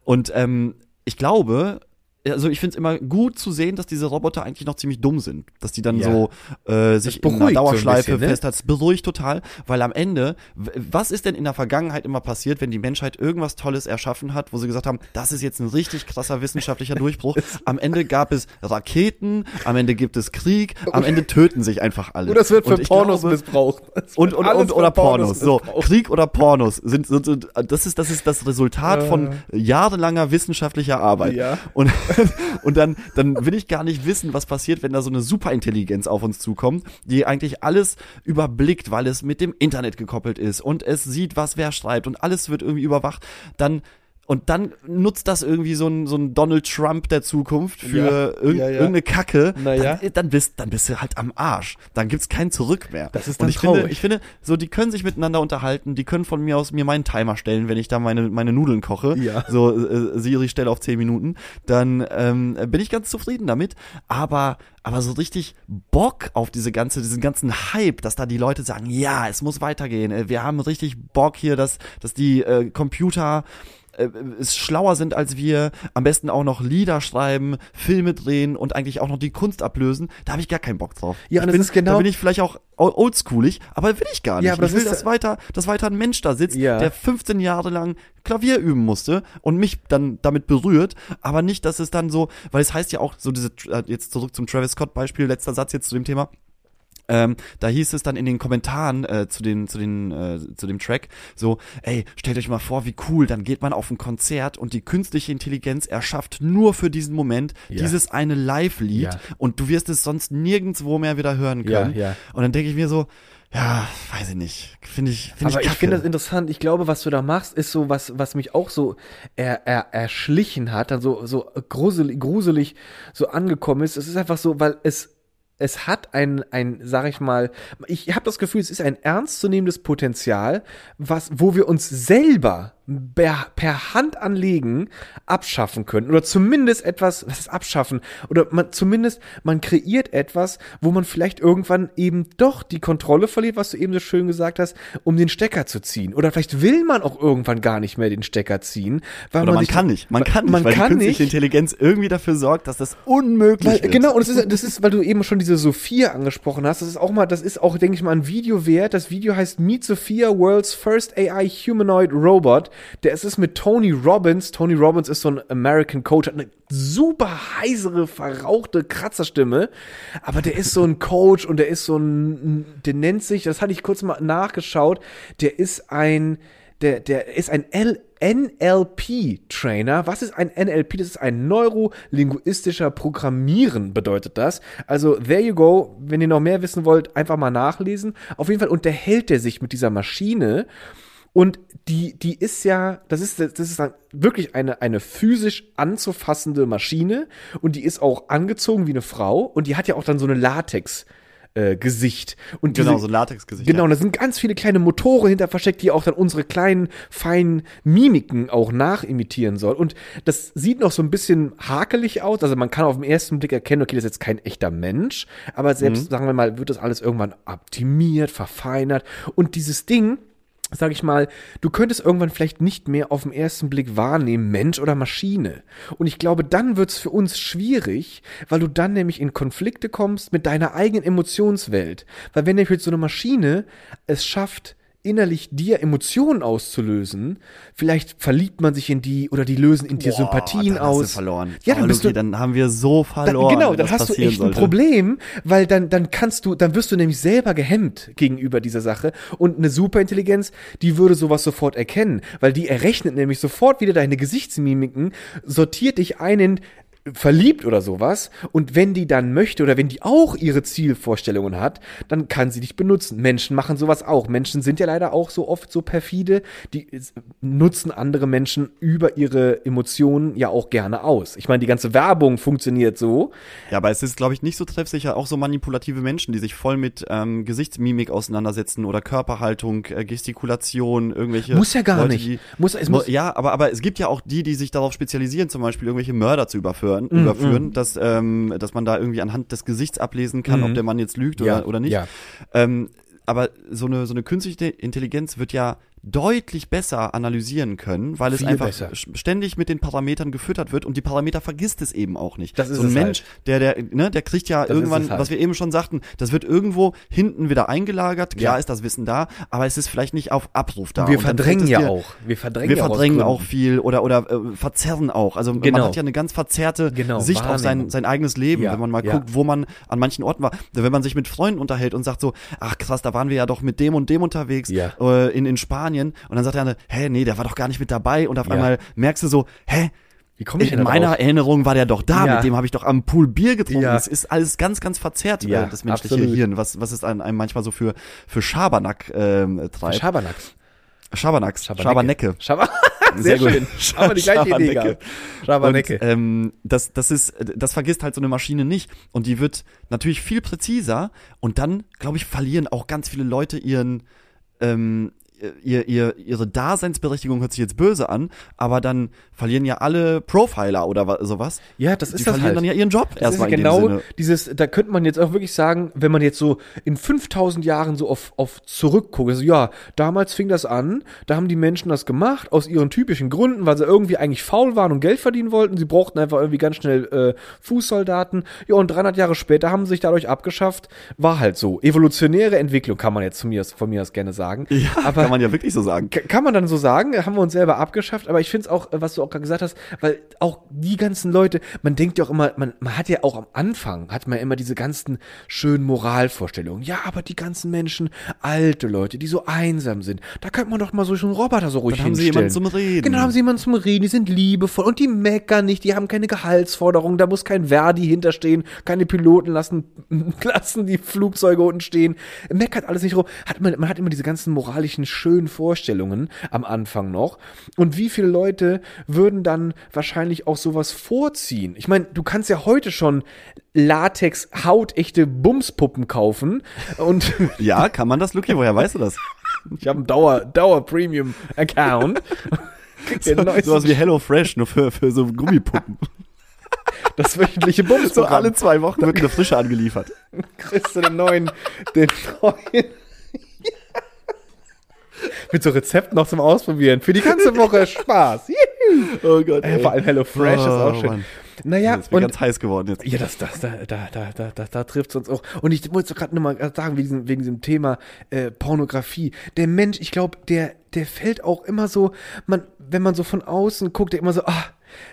Und ähm, ich glaube, also ich finde es immer gut zu sehen, dass diese Roboter eigentlich noch ziemlich dumm sind. Dass die dann Ja. so äh, sich in einer beruhigt so ein Dauerschleife bisschen, ne? festhalten. Das beruhigt total, weil am Ende, was ist denn in der Vergangenheit immer passiert, wenn die Menschheit irgendwas Tolles erschaffen hat, wo sie gesagt haben, das ist jetzt ein richtig krasser wissenschaftlicher Durchbruch. Am Ende gab es Raketen, am Ende gibt es Krieg, am Ende töten sich einfach alle. Oder es wird für Pornos glaube- missbraucht. Und, und, und oder für Pornos. So. Krieg oder Pornos sind, sind, sind das ist das ist das Resultat von jahrelanger wissenschaftlicher Arbeit. Ja. Und und dann, dann will ich gar nicht wissen, was passiert, wenn da so eine Superintelligenz auf uns zukommt, die eigentlich alles überblickt, weil es mit dem Internet gekoppelt ist und es sieht, was wer schreibt und alles wird irgendwie überwacht. Dann und dann nutzt das irgendwie so ein, so ein Donald Trump der Zukunft für Ja, irg ja, ja. irgendeine Kacke, Naja. dann, dann, bist, dann bist du halt am Arsch. Dann gibt's kein Zurück mehr. Das ist Und dann ich finde, traurig. ich finde, so die können sich miteinander unterhalten, die können von mir aus mir meinen Timer stellen, wenn ich da meine, meine Nudeln koche. Ja. So, äh, Siri stelle auf 10 Minuten, dann ähm, bin ich ganz zufrieden damit. Aber, aber so richtig Bock auf diese ganze, diesen ganzen Hype, dass da die Leute sagen, ja, es muss weitergehen. äh, Wir haben richtig Bock hier, dass, dass die äh, Computer äh, es schlauer sind als wir, am besten auch noch Lieder schreiben, Filme drehen und eigentlich auch noch die Kunst ablösen, da habe ich gar keinen Bock drauf. Ja, ich und das bin, ist genau- Da bin ich vielleicht auch oldschoolig, aber will ich gar nicht. Ja, aber das ich will, ist- dass weiter, dass weiter ein Mensch da sitzt, Ja. der 15 Jahre lang Klavier üben musste und mich dann damit berührt, aber nicht, dass es dann so, weil es heißt ja auch so diese, äh, jetzt zurück zum Travis Scott Beispiel, letzter Satz jetzt zu dem Thema, ähm, da hieß es dann in den Kommentaren äh, zu den zu den äh, zu dem Track so, ey, stellt euch mal vor, wie cool, dann geht man auf ein Konzert und die künstliche Intelligenz erschafft nur für diesen Moment Ja. dieses eine Live-Lied Ja. und du wirst es sonst nirgendwo mehr wieder hören können. ja. Und dann denke ich mir so, ja, weiß ich nicht, finde ich, finde Aber ich ich kacke. finde das interessant. Ich glaube, was du da machst, ist so was, was mich auch so er, er, erschlichen hat, dann so, so gruselig, gruselig so angekommen ist. Es ist einfach so, weil es, es hat ein, ein, sag ich mal, ich habe das Gefühl, es ist ein ernstzunehmendes Potenzial, was, wo wir uns selber per, Hand anlegen abschaffen können oder zumindest etwas, was ist abschaffen oder man zumindest man kreiert etwas, wo man vielleicht irgendwann eben doch die Kontrolle verliert, was du eben so schön gesagt hast, um den Stecker zu ziehen oder vielleicht will man auch irgendwann gar nicht mehr den Stecker ziehen, weil Oder man, sich- kann nicht, man kann nicht, man weil kann die künstliche nicht, Intelligenz irgendwie dafür sorgt, dass das unmöglich weil, ist. genau, und das ist, das ist, weil du eben schon diese Sophia angesprochen hast, das ist auch mal, das ist auch, denke ich mal, ein Video wert. Das Video heißt Meet Sophia, World's First AI Humanoid Robot. Der ist es mit Tony Robbins. Tony Robbins ist so ein American Coach, hat eine super heisere, verrauchte Kratzerstimme. Aber der ist so ein Coach und der ist so ein, der nennt sich, das hatte ich kurz mal nachgeschaut, der ist ein, der, der ist ein L NLP-Trainer. Was ist ein NLP? Das ist ein neurolinguistischer Programmieren, bedeutet das. Also, there you go. Wenn ihr noch mehr wissen wollt, einfach mal nachlesen. Auf jeden Fall unterhält er sich mit dieser Maschine. Und die, die ist ja, das ist, das ist wirklich eine, eine physisch anzufassende Maschine. Und die ist auch angezogen wie eine Frau. Und die hat ja auch dann so eine Latex. Äh, Gesicht. Und genau, diese- so ein Latexgesicht. Genau, und da sind ganz viele kleine Motore hinter versteckt, die auch dann unsere kleinen, feinen Mimiken auch nachimitieren soll. Und das sieht noch so ein bisschen hakelig aus. Also man kann auf den ersten Blick erkennen, okay, das ist jetzt kein echter Mensch. Aber selbst, sagen wir mal, wird das alles irgendwann optimiert, verfeinert. Und dieses Ding, sag ich mal, du könntest irgendwann vielleicht nicht mehr auf den ersten Blick wahrnehmen, Mensch oder Maschine. Und ich glaube, dann wird's für uns schwierig, weil du dann nämlich in Konflikte kommst mit deiner eigenen Emotionswelt. Weil wenn nämlich jetzt so eine Maschine es schafft, innerlich dir Emotionen auszulösen, vielleicht verliebt man sich in die oder die lösen in dir Boah, Sympathien dann hast aus. Du verloren. Ja, dann bist Luki, du, dann haben wir so dann, verloren. genau, wenn dann hast du echt ein sollte. Problem, weil dann, dann kannst du, dann wirst du nämlich selber gehemmt gegenüber dieser Sache. Und eine Superintelligenz, die würde sowas sofort erkennen, weil die errechnet nämlich sofort wieder deine Gesichtsmimiken, sortiert dich ein in verliebt oder sowas und wenn die dann möchte oder wenn die auch ihre Zielvorstellungen hat, dann kann sie dich benutzen. Menschen machen sowas auch. Menschen sind ja leider auch so oft so perfide, die nutzen andere Menschen über ihre Emotionen ja auch gerne aus. Ich meine, die ganze Werbung funktioniert so. Ja, aber es ist, glaube ich, nicht so treffsicher. Auch so manipulative Menschen, die sich voll mit ähm, Gesichtsmimik auseinandersetzen oder Körperhaltung, äh, Gestikulation, irgendwelche. Muss ja gar Leute, nicht. Muss- es muss- ja, aber, aber es gibt ja auch die, die sich darauf spezialisieren, zum Beispiel irgendwelche Mörder zu überführen, Mm, überführen dass, ähm, dass man da irgendwie anhand des Gesichts ablesen kann, ob der Mann jetzt lügt. Ja, oder, oder nicht. ja. Ähm, aber so eine, so eine künstliche Intelligenz wird ja deutlich besser analysieren können, weil es Viel einfach besser. ständig mit den Parametern gefüttert wird und die Parameter vergisst es eben auch nicht. Das ist so ein es Mensch, der, der, ne, der kriegt ja ist irgendwann, es halt. was wir eben schon sagten, das wird irgendwo hinten wieder eingelagert. Klar Ja. ist das Wissen da, aber es ist vielleicht nicht auf Abruf da. wir Und verdrängen es ja dir- auch. Wir verdrängen wir verdrängen auch viel oder oder äh, verzerren auch. Also Genau. man hat ja eine ganz verzerrte Genau, Sicht auf sein, Wahrnehmung. sein eigenes Leben, Ja, wenn man mal ja. guckt, wo man an manchen Orten war. Wenn man sich mit Freunden unterhält und sagt so, ach krass, da waren wir ja doch mit dem und dem unterwegs äh, in, in Spanien und dann sagt der andere, hä, nee, der war doch gar nicht mit dabei und auf Ja. einmal merkst du so, hä, Wie komme ich In meiner drauf? Erinnerung war der doch da, Ja. mit dem habe ich doch am Pool Bier getrunken. Ja. Das ist alles ganz, ganz verzerrt, Ja, äh, das menschliche absolut. Hirn. Was, was es einem manchmal so für, für Schabernack ähm, treibt. Schabernacks. Schabernacks, Schabernecke. Schaber Sehr, Sehr schön. wir die gleiche Idee Schabernecke. gehabt. Schabernecke. Und, ähm, das, das ist, das vergisst halt so eine Maschine nicht. Und die wird natürlich viel präziser. Und dann, glaube ich, verlieren auch ganz viele Leute ihren, ähm, ihr, ihr, ihre Daseinsberechtigung hört sich jetzt böse an, aber dann verlieren ja alle Profiler oder wa- sowas. Ja, das Die ist das verlieren halt. dann ja ihren Job Das ist erstmal in genau dieses, da könnte man jetzt auch wirklich sagen, wenn man jetzt so in 5000 Jahren so auf, auf zurückguckt, also ja, damals fing das an, da haben die Menschen das gemacht, aus ihren typischen Gründen, weil sie irgendwie eigentlich faul waren und Geld verdienen wollten, sie brauchten einfach irgendwie ganz schnell äh, Fußsoldaten, ja, und 300 Jahre später haben sie sich dadurch abgeschafft, war halt so. Evolutionäre Entwicklung kann man jetzt zu mir, von mir aus gerne sagen. Ja, aber kann man ja wirklich so sagen. Kann man dann so sagen, haben wir uns selber abgeschafft, aber ich finde es auch, äh, was du auch gerade gesagt hast, weil auch die ganzen Leute, man denkt ja auch immer, man, man hat ja auch am Anfang, hat man ja immer diese ganzen schönen Moralvorstellungen. Ja, aber die ganzen Menschen, alte Leute, die so einsam sind, da könnte man doch mal so einen Roboter so ruhig Dann haben sie hinstellen. jemanden zum Reden. Genau, haben sie jemanden zum Reden, die sind liebevoll und die meckern nicht, die haben keine Gehaltsforderungen, da muss kein Verdi hinterstehen, keine Piloten lassen, lassen die Flugzeuge unten stehen, meckert alles nicht rum. Hat man, man hat immer diese ganzen moralischen schönen Vorstellungen am Anfang noch. Und wie viele Leute würden dann wahrscheinlich auch sowas vorziehen? Ich meine, du kannst ja heute schon Latex, hautechte Bumspuppen kaufen und Ja, kann man das, Luki? Woher weißt du das? ich habe einen Dauer, Dauer Premium Account. Neuesten Sowas wie Hello Fresh, nur für, für so Gummipuppen. Das wöchentliche so Bumsprogramm. alle zwei Wochen wird eine frische angeliefert. kriegst du den neuen, den neuen. Mit so Rezepten noch zum Ausprobieren. Für die ganze Woche Spaß. Oh Gott. Äh, vor allem Hello Fresh ist auch Oh, schön. Mann. Naja, Das ist mir und ganz heiß geworden jetzt. ja, das, das, da, da, da, da, da, da trifft es uns auch. Und ich wollte gerade nur mal sagen, wegen diesem, wegen diesem Thema äh, Pornografie. Der Mensch, ich glaube, der, der fällt auch immer so, man, wenn man so von außen guckt, der immer so, ah,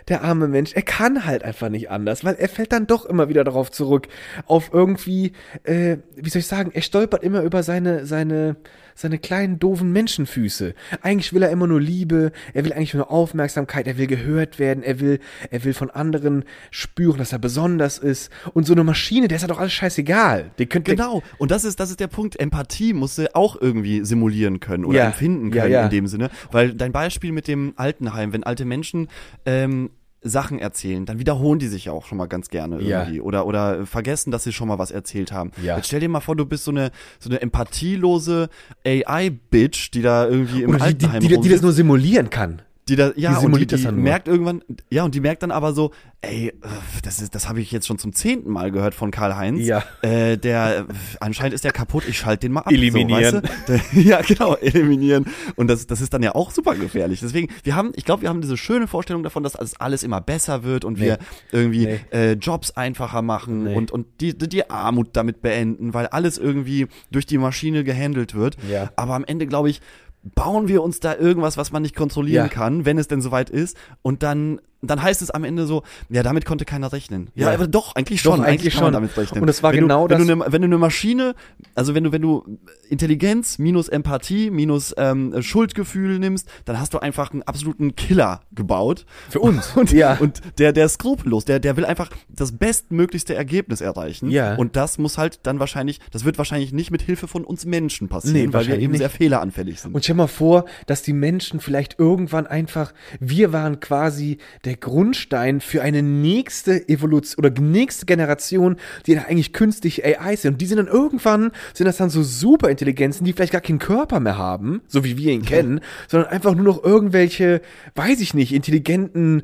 der arme Mensch, er kann halt einfach nicht anders, weil er fällt dann doch immer wieder darauf zurück, auf irgendwie, äh, wie soll ich sagen, er stolpert immer über seine, seine, seine kleinen doofen Menschenfüße. Eigentlich will er immer nur Liebe, er will eigentlich nur Aufmerksamkeit, er will gehört werden, er will, er will von anderen spüren, dass er besonders ist. Und so eine Maschine, der ist ja doch alles scheißegal. Die könnte, Genau. Und das ist, das ist der Punkt. Empathie musst du auch irgendwie simulieren können oder Ja. empfinden Ja, können ja. in dem Sinne. Weil dein Beispiel mit dem Altenheim, wenn alte Menschen ähm, Sachen erzählen, dann wiederholen die sich ja auch schon mal ganz gerne Ja. irgendwie. Oder, oder vergessen, dass sie schon mal was erzählt haben. Ja. Jetzt stell dir mal vor, du bist so eine, so eine empathielose AI-Bitch, die da irgendwie im Oder die, die, Altenheim die, die das nur simulieren kann. Die da, ja, Die und die, die nur. merkt irgendwann, ja, und die merkt dann aber so, ey, äh, das ist, das habe ich jetzt schon zum zehnten Mal gehört von Karl-Heinz. Ja. Äh, der, anscheinend ist der kaputt, ich schalte den mal ab. Eliminieren. So, weißt du? ja, genau, eliminieren. Und das, das ist dann ja auch super gefährlich. Deswegen, wir haben, ich glaube, wir haben diese schöne Vorstellung davon, dass alles, alles immer besser wird und wir irgendwie Nee. äh, Jobs einfacher machen Nee. und, und die, die, die Armut damit beenden, weil alles irgendwie durch die Maschine gehandelt wird. Ja. Aber am Ende, glaube ich, bauen wir uns da irgendwas, was man nicht kontrollieren Ja. kann, wenn es denn soweit ist. Und dann, dann heißt es am Ende so, ja, damit konnte keiner rechnen. Ja, Ja. aber doch, eigentlich Doch, schon. eigentlich kann man schon. damit rechnen. Und es war wenn genau du, wenn das- Du ne, wenn du eine Maschine, also wenn du, wenn du Intelligenz minus Empathie minus ähm, Schuldgefühl nimmst, dann hast du einfach einen absoluten Killer gebaut. Für uns. Und, Ja. und der, der ist skrupellos, der, der will einfach das bestmöglichste Ergebnis erreichen. Ja. Und das muss halt dann wahrscheinlich, das wird wahrscheinlich nicht mit Hilfe von uns Menschen passieren, Nee, weil wir eben nicht. sehr fehleranfällig sind. Und stell mal vor, dass die Menschen vielleicht irgendwann einfach, wir waren quasi der Grundstein für eine nächste Evolution oder nächste Generation, die dann eigentlich künstlich AI sind. Und die sind dann irgendwann, sind das dann so Superintelligenzen, die vielleicht gar keinen Körper mehr haben, so wie wir ihn kennen, sondern einfach nur noch irgendwelche, weiß ich nicht, intelligenten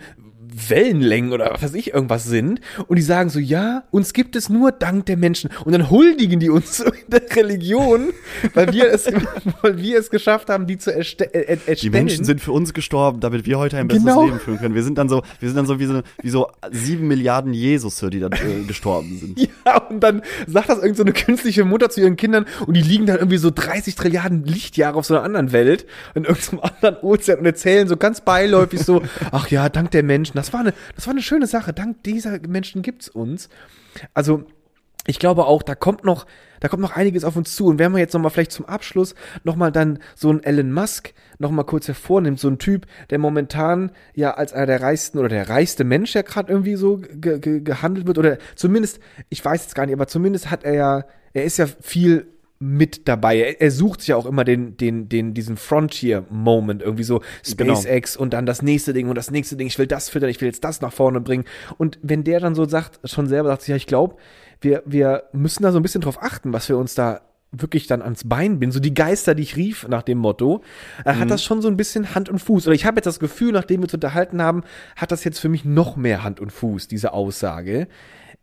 Wellenlängen oder was weiß ich irgendwas sind und die sagen so, ja, uns gibt es nur dank der Menschen und dann huldigen die uns so in der Religion, weil wir es, weil wir es geschafft haben, die zu erste äh, erstellen. Die Menschen sind für uns gestorben, damit wir heute ein besseres Genau. Leben führen können. Wir sind dann so, wir sind dann so wie so, wie so sieben Milliarden Jesusse, die dann äh, gestorben sind. Ja, und dann sagt das irgend so eine künstliche Mutter zu ihren Kindern und die liegen dann irgendwie so 30 Trilliarden Lichtjahre auf so einer anderen Welt, in irgendeinem anderen Ozean und erzählen so ganz beiläufig so, ach ja, dank der Menschen, das war eine, das war eine schöne Sache, dank dieser Menschen gibt's uns. Also, ich glaube auch, da kommt noch, Da kommt noch einiges auf uns zu. Und wenn man jetzt nochmal vielleicht zum Abschluss nochmal dann so einen Elon Musk nochmal kurz hervornimmt, so ein Typ, der momentan ja als einer der reichsten oder der reichste Mensch ja gerade irgendwie so ge ge gehandelt wird oder zumindest, ich weiß jetzt gar nicht, aber zumindest hat er ja, er ist ja viel mit dabei. Er, er sucht sich ja auch immer den, den, den, diesen Frontier-Moment, irgendwie so Genau. SpaceX und dann das nächste Ding und das nächste Ding, ich will das füttern, ich will jetzt das nach vorne bringen. Und wenn der dann so sagt, schon selber sagt, sich, ja, ich glaube, wir, wir müssen da so ein bisschen drauf achten, was wir uns da wirklich dann ans Bein binden, so die Geister, die ich rief nach dem Motto, äh, hat das schon so ein bisschen Hand und Fuß. Oder ich habe jetzt das Gefühl, nachdem wir uns unterhalten haben, hat das jetzt für mich noch mehr Hand und Fuß, diese Aussage.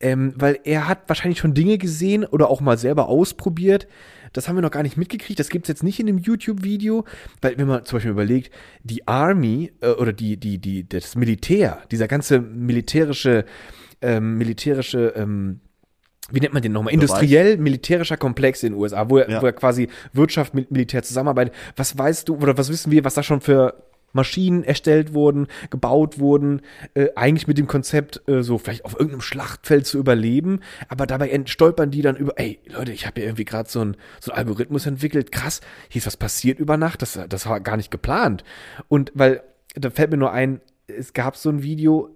Ähm, weil er hat wahrscheinlich schon Dinge gesehen oder auch mal selber ausprobiert. Das haben wir noch gar nicht mitgekriegt. Das gibt's jetzt nicht in dem YouTube-Video, weil wenn man zum Beispiel überlegt, die Army äh, oder die, die, die, das Militär, dieser ganze militärische, ähm, militärische, ähm, wie nennt man den nochmal? Industriell militärischer Komplex in den USA, wo er, Ja. wo er quasi Wirtschaft mit Militär zusammenarbeitet. Was weißt du oder was wissen wir, was da schon für Maschinen erstellt wurden, gebaut wurden, äh, eigentlich mit dem Konzept, äh, so vielleicht auf irgendeinem Schlachtfeld zu überleben, aber dabei stolpern die dann über, ey, Leute, ich habe ja irgendwie gerade so ein so ein Algorithmus entwickelt, krass, hier ist was passiert über Nacht, das, das war gar nicht geplant. Und weil, da fällt mir nur ein, es gab so ein Video,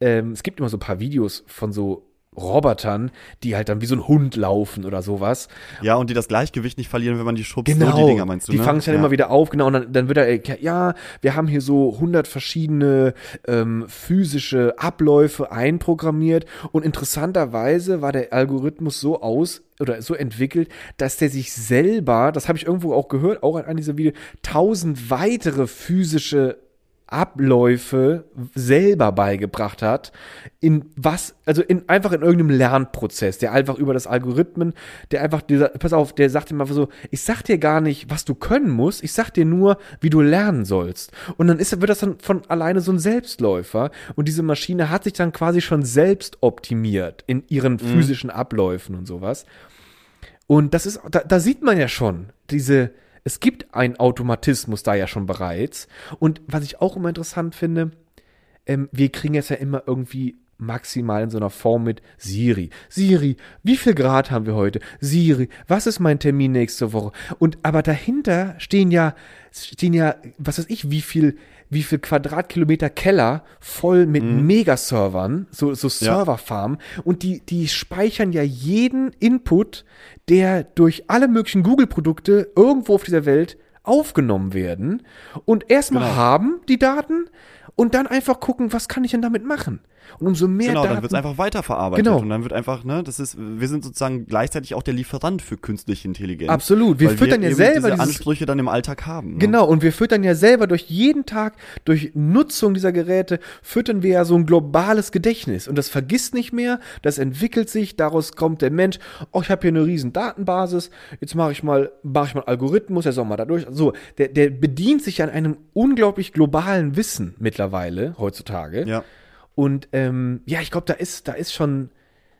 ähm, es gibt immer so ein paar Videos von so Robotern, die halt dann wie so ein Hund laufen oder sowas. Ja, und die das Gleichgewicht nicht verlieren, wenn man die schubst. Genau, So die Dinger meinst du, die ne? fangen sich dann ja. immer wieder auf, genau, und dann, dann wird er, erklärt, ja, wir haben hier so 100 verschiedene ähm, physische Abläufe einprogrammiert und interessanterweise war der Algorithmus so aus oder so entwickelt, dass der sich selber, das habe ich irgendwo auch gehört, auch an dieser Video, tausend weitere physische Abläufe selber beigebracht hat, in was, also in einfach in irgendeinem Lernprozess, der einfach über das Algorithmen, der einfach, dieser, pass auf, der sagt immer so, ich sag dir gar nicht, was du können musst, ich sag dir nur, wie du lernen sollst. Und dann ist, wird das dann von alleine so ein Selbstläufer und diese Maschine hat sich dann quasi schon selbst optimiert in ihren physischen Abläufen und sowas. Und das ist, da, da sieht man ja schon, diese, es gibt einen Automatismus da ja schon bereits. Und was ich auch immer interessant finde, ähm, wir kriegen jetzt ja immer irgendwie maximal in so einer Form mit Siri. Siri, wie viel Grad haben wir heute? Siri, was ist mein Termin nächste Woche? Und aber dahinter stehen ja, stehen ja, was weiß ich, wie viel, wie viel Quadratkilometer Keller voll mit Megaservern, so, so Serverfarmen. Und die, die speichern ja jeden Input, der durch alle möglichen Google-Produkte irgendwo auf dieser Welt aufgenommen werden und erstmal haben die Daten und dann einfach gucken, was kann ich denn damit machen? Und umso mehr Genau, Daten, dann wird es einfach weiterverarbeitet. Genau. Und dann wird einfach, ne, das ist, wir sind sozusagen gleichzeitig auch der Lieferant für künstliche Intelligenz. Absolut. Wir füttern ja eben selber diese Ansprüche dann im Alltag haben. Ne? Genau, und wir füttern ja selber durch jeden Tag, durch Nutzung dieser Geräte, füttern wir ja so ein globales Gedächtnis. Und das vergisst nicht mehr, das entwickelt sich, daraus kommt der Mensch, oh, ich habe hier eine riesen Datenbasis, jetzt mache ich mal, mache ich mal Algorithmus, der soll mal da durch. So, der, der bedient sich an einem unglaublich globalen Wissen mittlerweile, heutzutage. Ja. Und ähm, ja, ich glaube, da ist, da ist schon,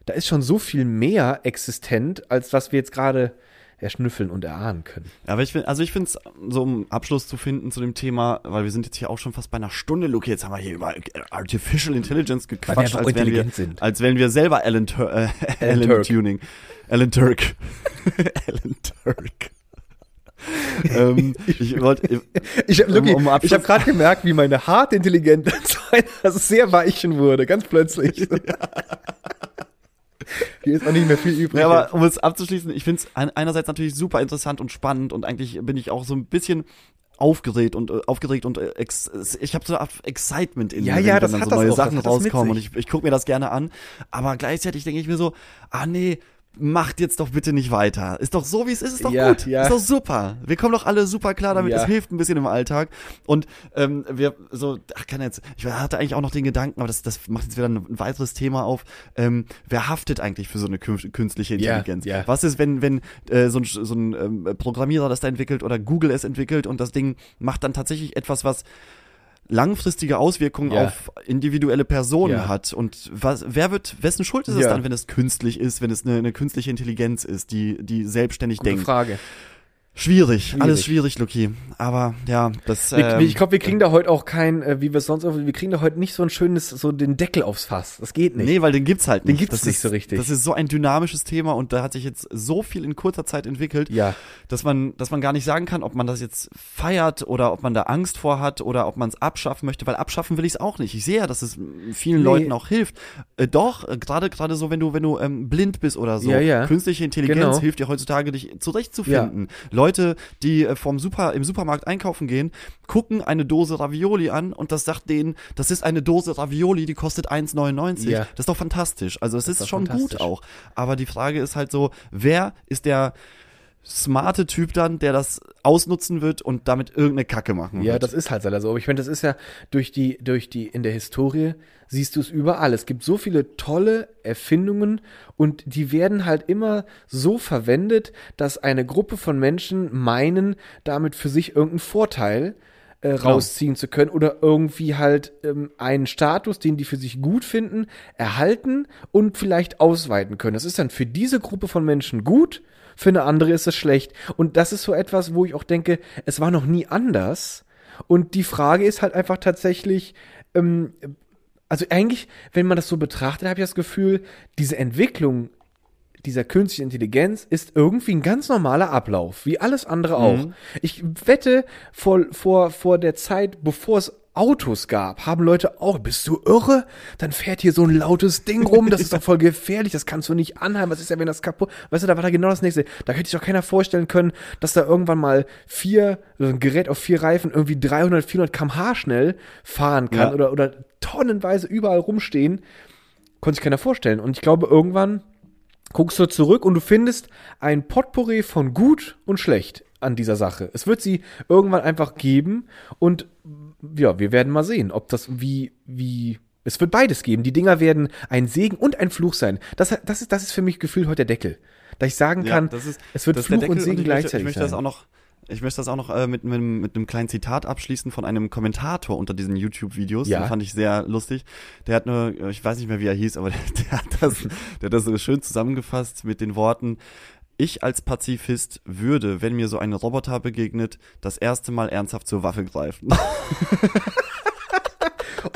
da ist schon so viel mehr existent, als was wir jetzt gerade erschnüffeln und erahnen können. Aber ich finde, also ich finde es, so um Abschluss zu finden zu dem Thema, weil wir sind jetzt hier auch schon fast bei einer Stunde, Luke, jetzt haben wir hier über Artificial Intelligence gequatscht, als wären wir, sind. als wären wir selber Alan, Tur äh, Alan Turk. Tuning. Alan Turk. Alan Turk. ähm, ich wollte, Ich habe Um- um Abschluss- ich hab gerade gemerkt, wie meine harte Intelligenz zu einer sehr weichen wurde, ganz plötzlich. Hier ist auch nicht mehr viel übrig. Ja, aber um es abzuschließen, ich finde es einerseits natürlich super interessant und spannend und eigentlich bin ich auch so ein bisschen aufgeregt und äh, aufgeregt und äh, ex ich habe so eine Art Excitement in Ja, mir, ja, wenn das dann hat so neue auch, Sachen rauskommen und ich, ich gucke mir das gerne an, aber gleichzeitig denke ich mir so, ah nee, macht jetzt doch bitte nicht weiter. Ist doch so, wie es ist, ist doch Ja, gut. ja. Ist doch super. Wir kommen doch alle super klar damit. Ja. Es hilft ein bisschen im Alltag. Und ähm, wir so, ach kann jetzt, ich hatte eigentlich auch noch den Gedanken, aber das, das macht jetzt wieder ein weiteres Thema auf. Ähm, wer haftet eigentlich für so eine kün- künstliche Ja, Intelligenz? ja. Was ist, wenn, wenn äh, so ein, so ein ähm, Programmierer das da entwickelt oder Google es entwickelt und das Ding macht dann tatsächlich etwas, was langfristige Auswirkungen Ja. auf individuelle Personen Ja. hat. Und was, wer wird, wessen Schuld ist es Ja. dann, wenn es künstlich ist, wenn es eine, eine künstliche Intelligenz ist, die, die selbstständig Gute denkt? Frage. Schwierig, alles schwierig, Luki. Aber ja, das. Ähm, ich glaube, wir kriegen da heute auch kein, äh, wie wir es sonst, auch- wir kriegen da heute nicht so ein schönes, so den Deckel aufs Fass. Das geht nicht. Nee, weil den gibt's halt Den nicht. gibt's das nicht ist, so richtig. Das ist so ein dynamisches Thema und da hat sich jetzt so viel in kurzer Zeit entwickelt, Ja. dass man, dass man gar nicht sagen kann, ob man das jetzt feiert oder ob man da Angst vor hat oder ob man es abschaffen möchte, weil abschaffen will ich es auch nicht. Ich sehe ja, dass es vielen Nee. Leuten auch hilft. Äh, doch, äh, gerade gerade so, wenn du, wenn du ähm, blind bist oder so. Ja, ja. Künstliche Intelligenz Genau. hilft dir heutzutage, dich zurechtzufinden. Leute, die äh, vom Super, im Supermarkt einkaufen gehen, gucken eine Dose Ravioli an und das sagt denen, das ist eine Dose Ravioli, die kostet 1,99. Ja. Das ist doch fantastisch. Also es ist, doch schon gut auch. Aber die Frage ist halt so, wer ist der smarte Typ dann, der das ausnutzen wird und damit irgendeine Kacke machen Ja, wird? das ist halt leider so. Aber ich meine, das ist ja durch die, durch die, in der Historie siehst du es überall. Es gibt so viele tolle Erfindungen und die werden halt immer so verwendet, dass eine Gruppe von Menschen meinen, damit für sich irgendeinen Vorteil äh, rausziehen zu können oder irgendwie halt ähm, einen Status, den die für sich gut finden, erhalten und vielleicht ausweiten können. Das ist dann für diese Gruppe von Menschen gut, für eine andere ist es schlecht. Und das ist so etwas, wo ich auch denke, es war noch nie anders. Und die Frage ist halt einfach tatsächlich, ähm, also eigentlich, wenn man das so betrachtet, habe ich das Gefühl, diese Entwicklung dieser künstlichen Intelligenz ist irgendwie ein ganz normaler Ablauf, wie alles andere auch. Ich wette, vor, vor, vor der Zeit, bevor es Autos gab, haben Leute auch, bist du irre? Dann fährt hier so ein lautes Ding rum, das ist doch voll gefährlich, das kannst du nicht anhalten, was ist ja, wenn das kaputt, weißt du, da war da genau das nächste. Da hätte sich doch keiner vorstellen können, dass da irgendwann mal vier, so ein Gerät auf vier Reifen irgendwie 300, 400 kmh schnell fahren kann Ja. oder, oder tonnenweise überall rumstehen. Konnte sich keiner vorstellen. Und ich glaube, irgendwann guckst du zurück und du findest ein Potpourri von gut und schlecht an dieser Sache. Es wird sie irgendwann einfach geben und ja, wir werden mal sehen, ob das wie, wie, es wird beides geben. Die Dinger werden ein Segen und ein Fluch sein. Das, das ist, das ist für mich gefühlt heute der Deckel. Da ich sagen kann, das ist, es wird Fluch und Segen ich möchte, gleichzeitig Ich möchte sein. das auch noch, ich möchte das auch noch äh, mit, mit, mit einem kleinen Zitat abschließen von einem Kommentator unter diesen YouTube-Videos. Ja. Den fand ich sehr lustig. Der hat nur, ich weiß nicht mehr, wie er hieß, aber der, der hat das, der hat das so schön zusammengefasst mit den Worten, ich als Pazifist würde, wenn mir so ein Roboter begegnet, das erste Mal ernsthaft zur Waffe greifen.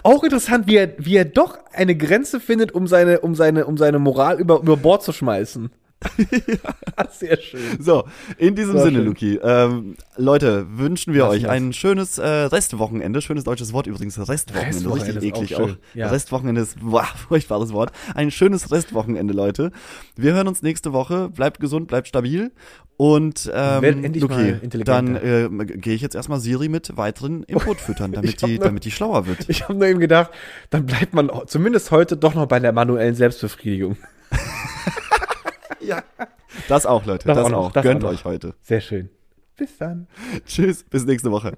Auch interessant, wie er, wie er doch eine Grenze findet, um seine, um seine, um seine Moral über, über Bord zu schmeißen. Sehr schön. So, in diesem Sehr Sinne, schön. Luki, ähm, Leute, wünschen wir Lassen euch ein schönes äh, Restwochenende. Schönes deutsches Wort übrigens, Restwochenende. Restwochenende richtig ist eklig auch auch. ja. Restwochenende ist, boah, furchtbares Wort. Ein schönes Restwochenende, Leute. Wir hören uns nächste Woche. Bleibt gesund, bleibt stabil. Und ähm, Luki, dann äh, gehe ich jetzt erstmal Siri mit weiteren Input füttern, damit die, nur- damit die schlauer wird. Ich habe nur eben gedacht, dann bleibt man zumindest heute doch noch bei der manuellen Selbstbefriedigung. Ja. Das auch, Leute. Das Das, auch auch. das Gönnt auch euch heute. Sehr schön. Bis dann. Tschüss, bis nächste Woche.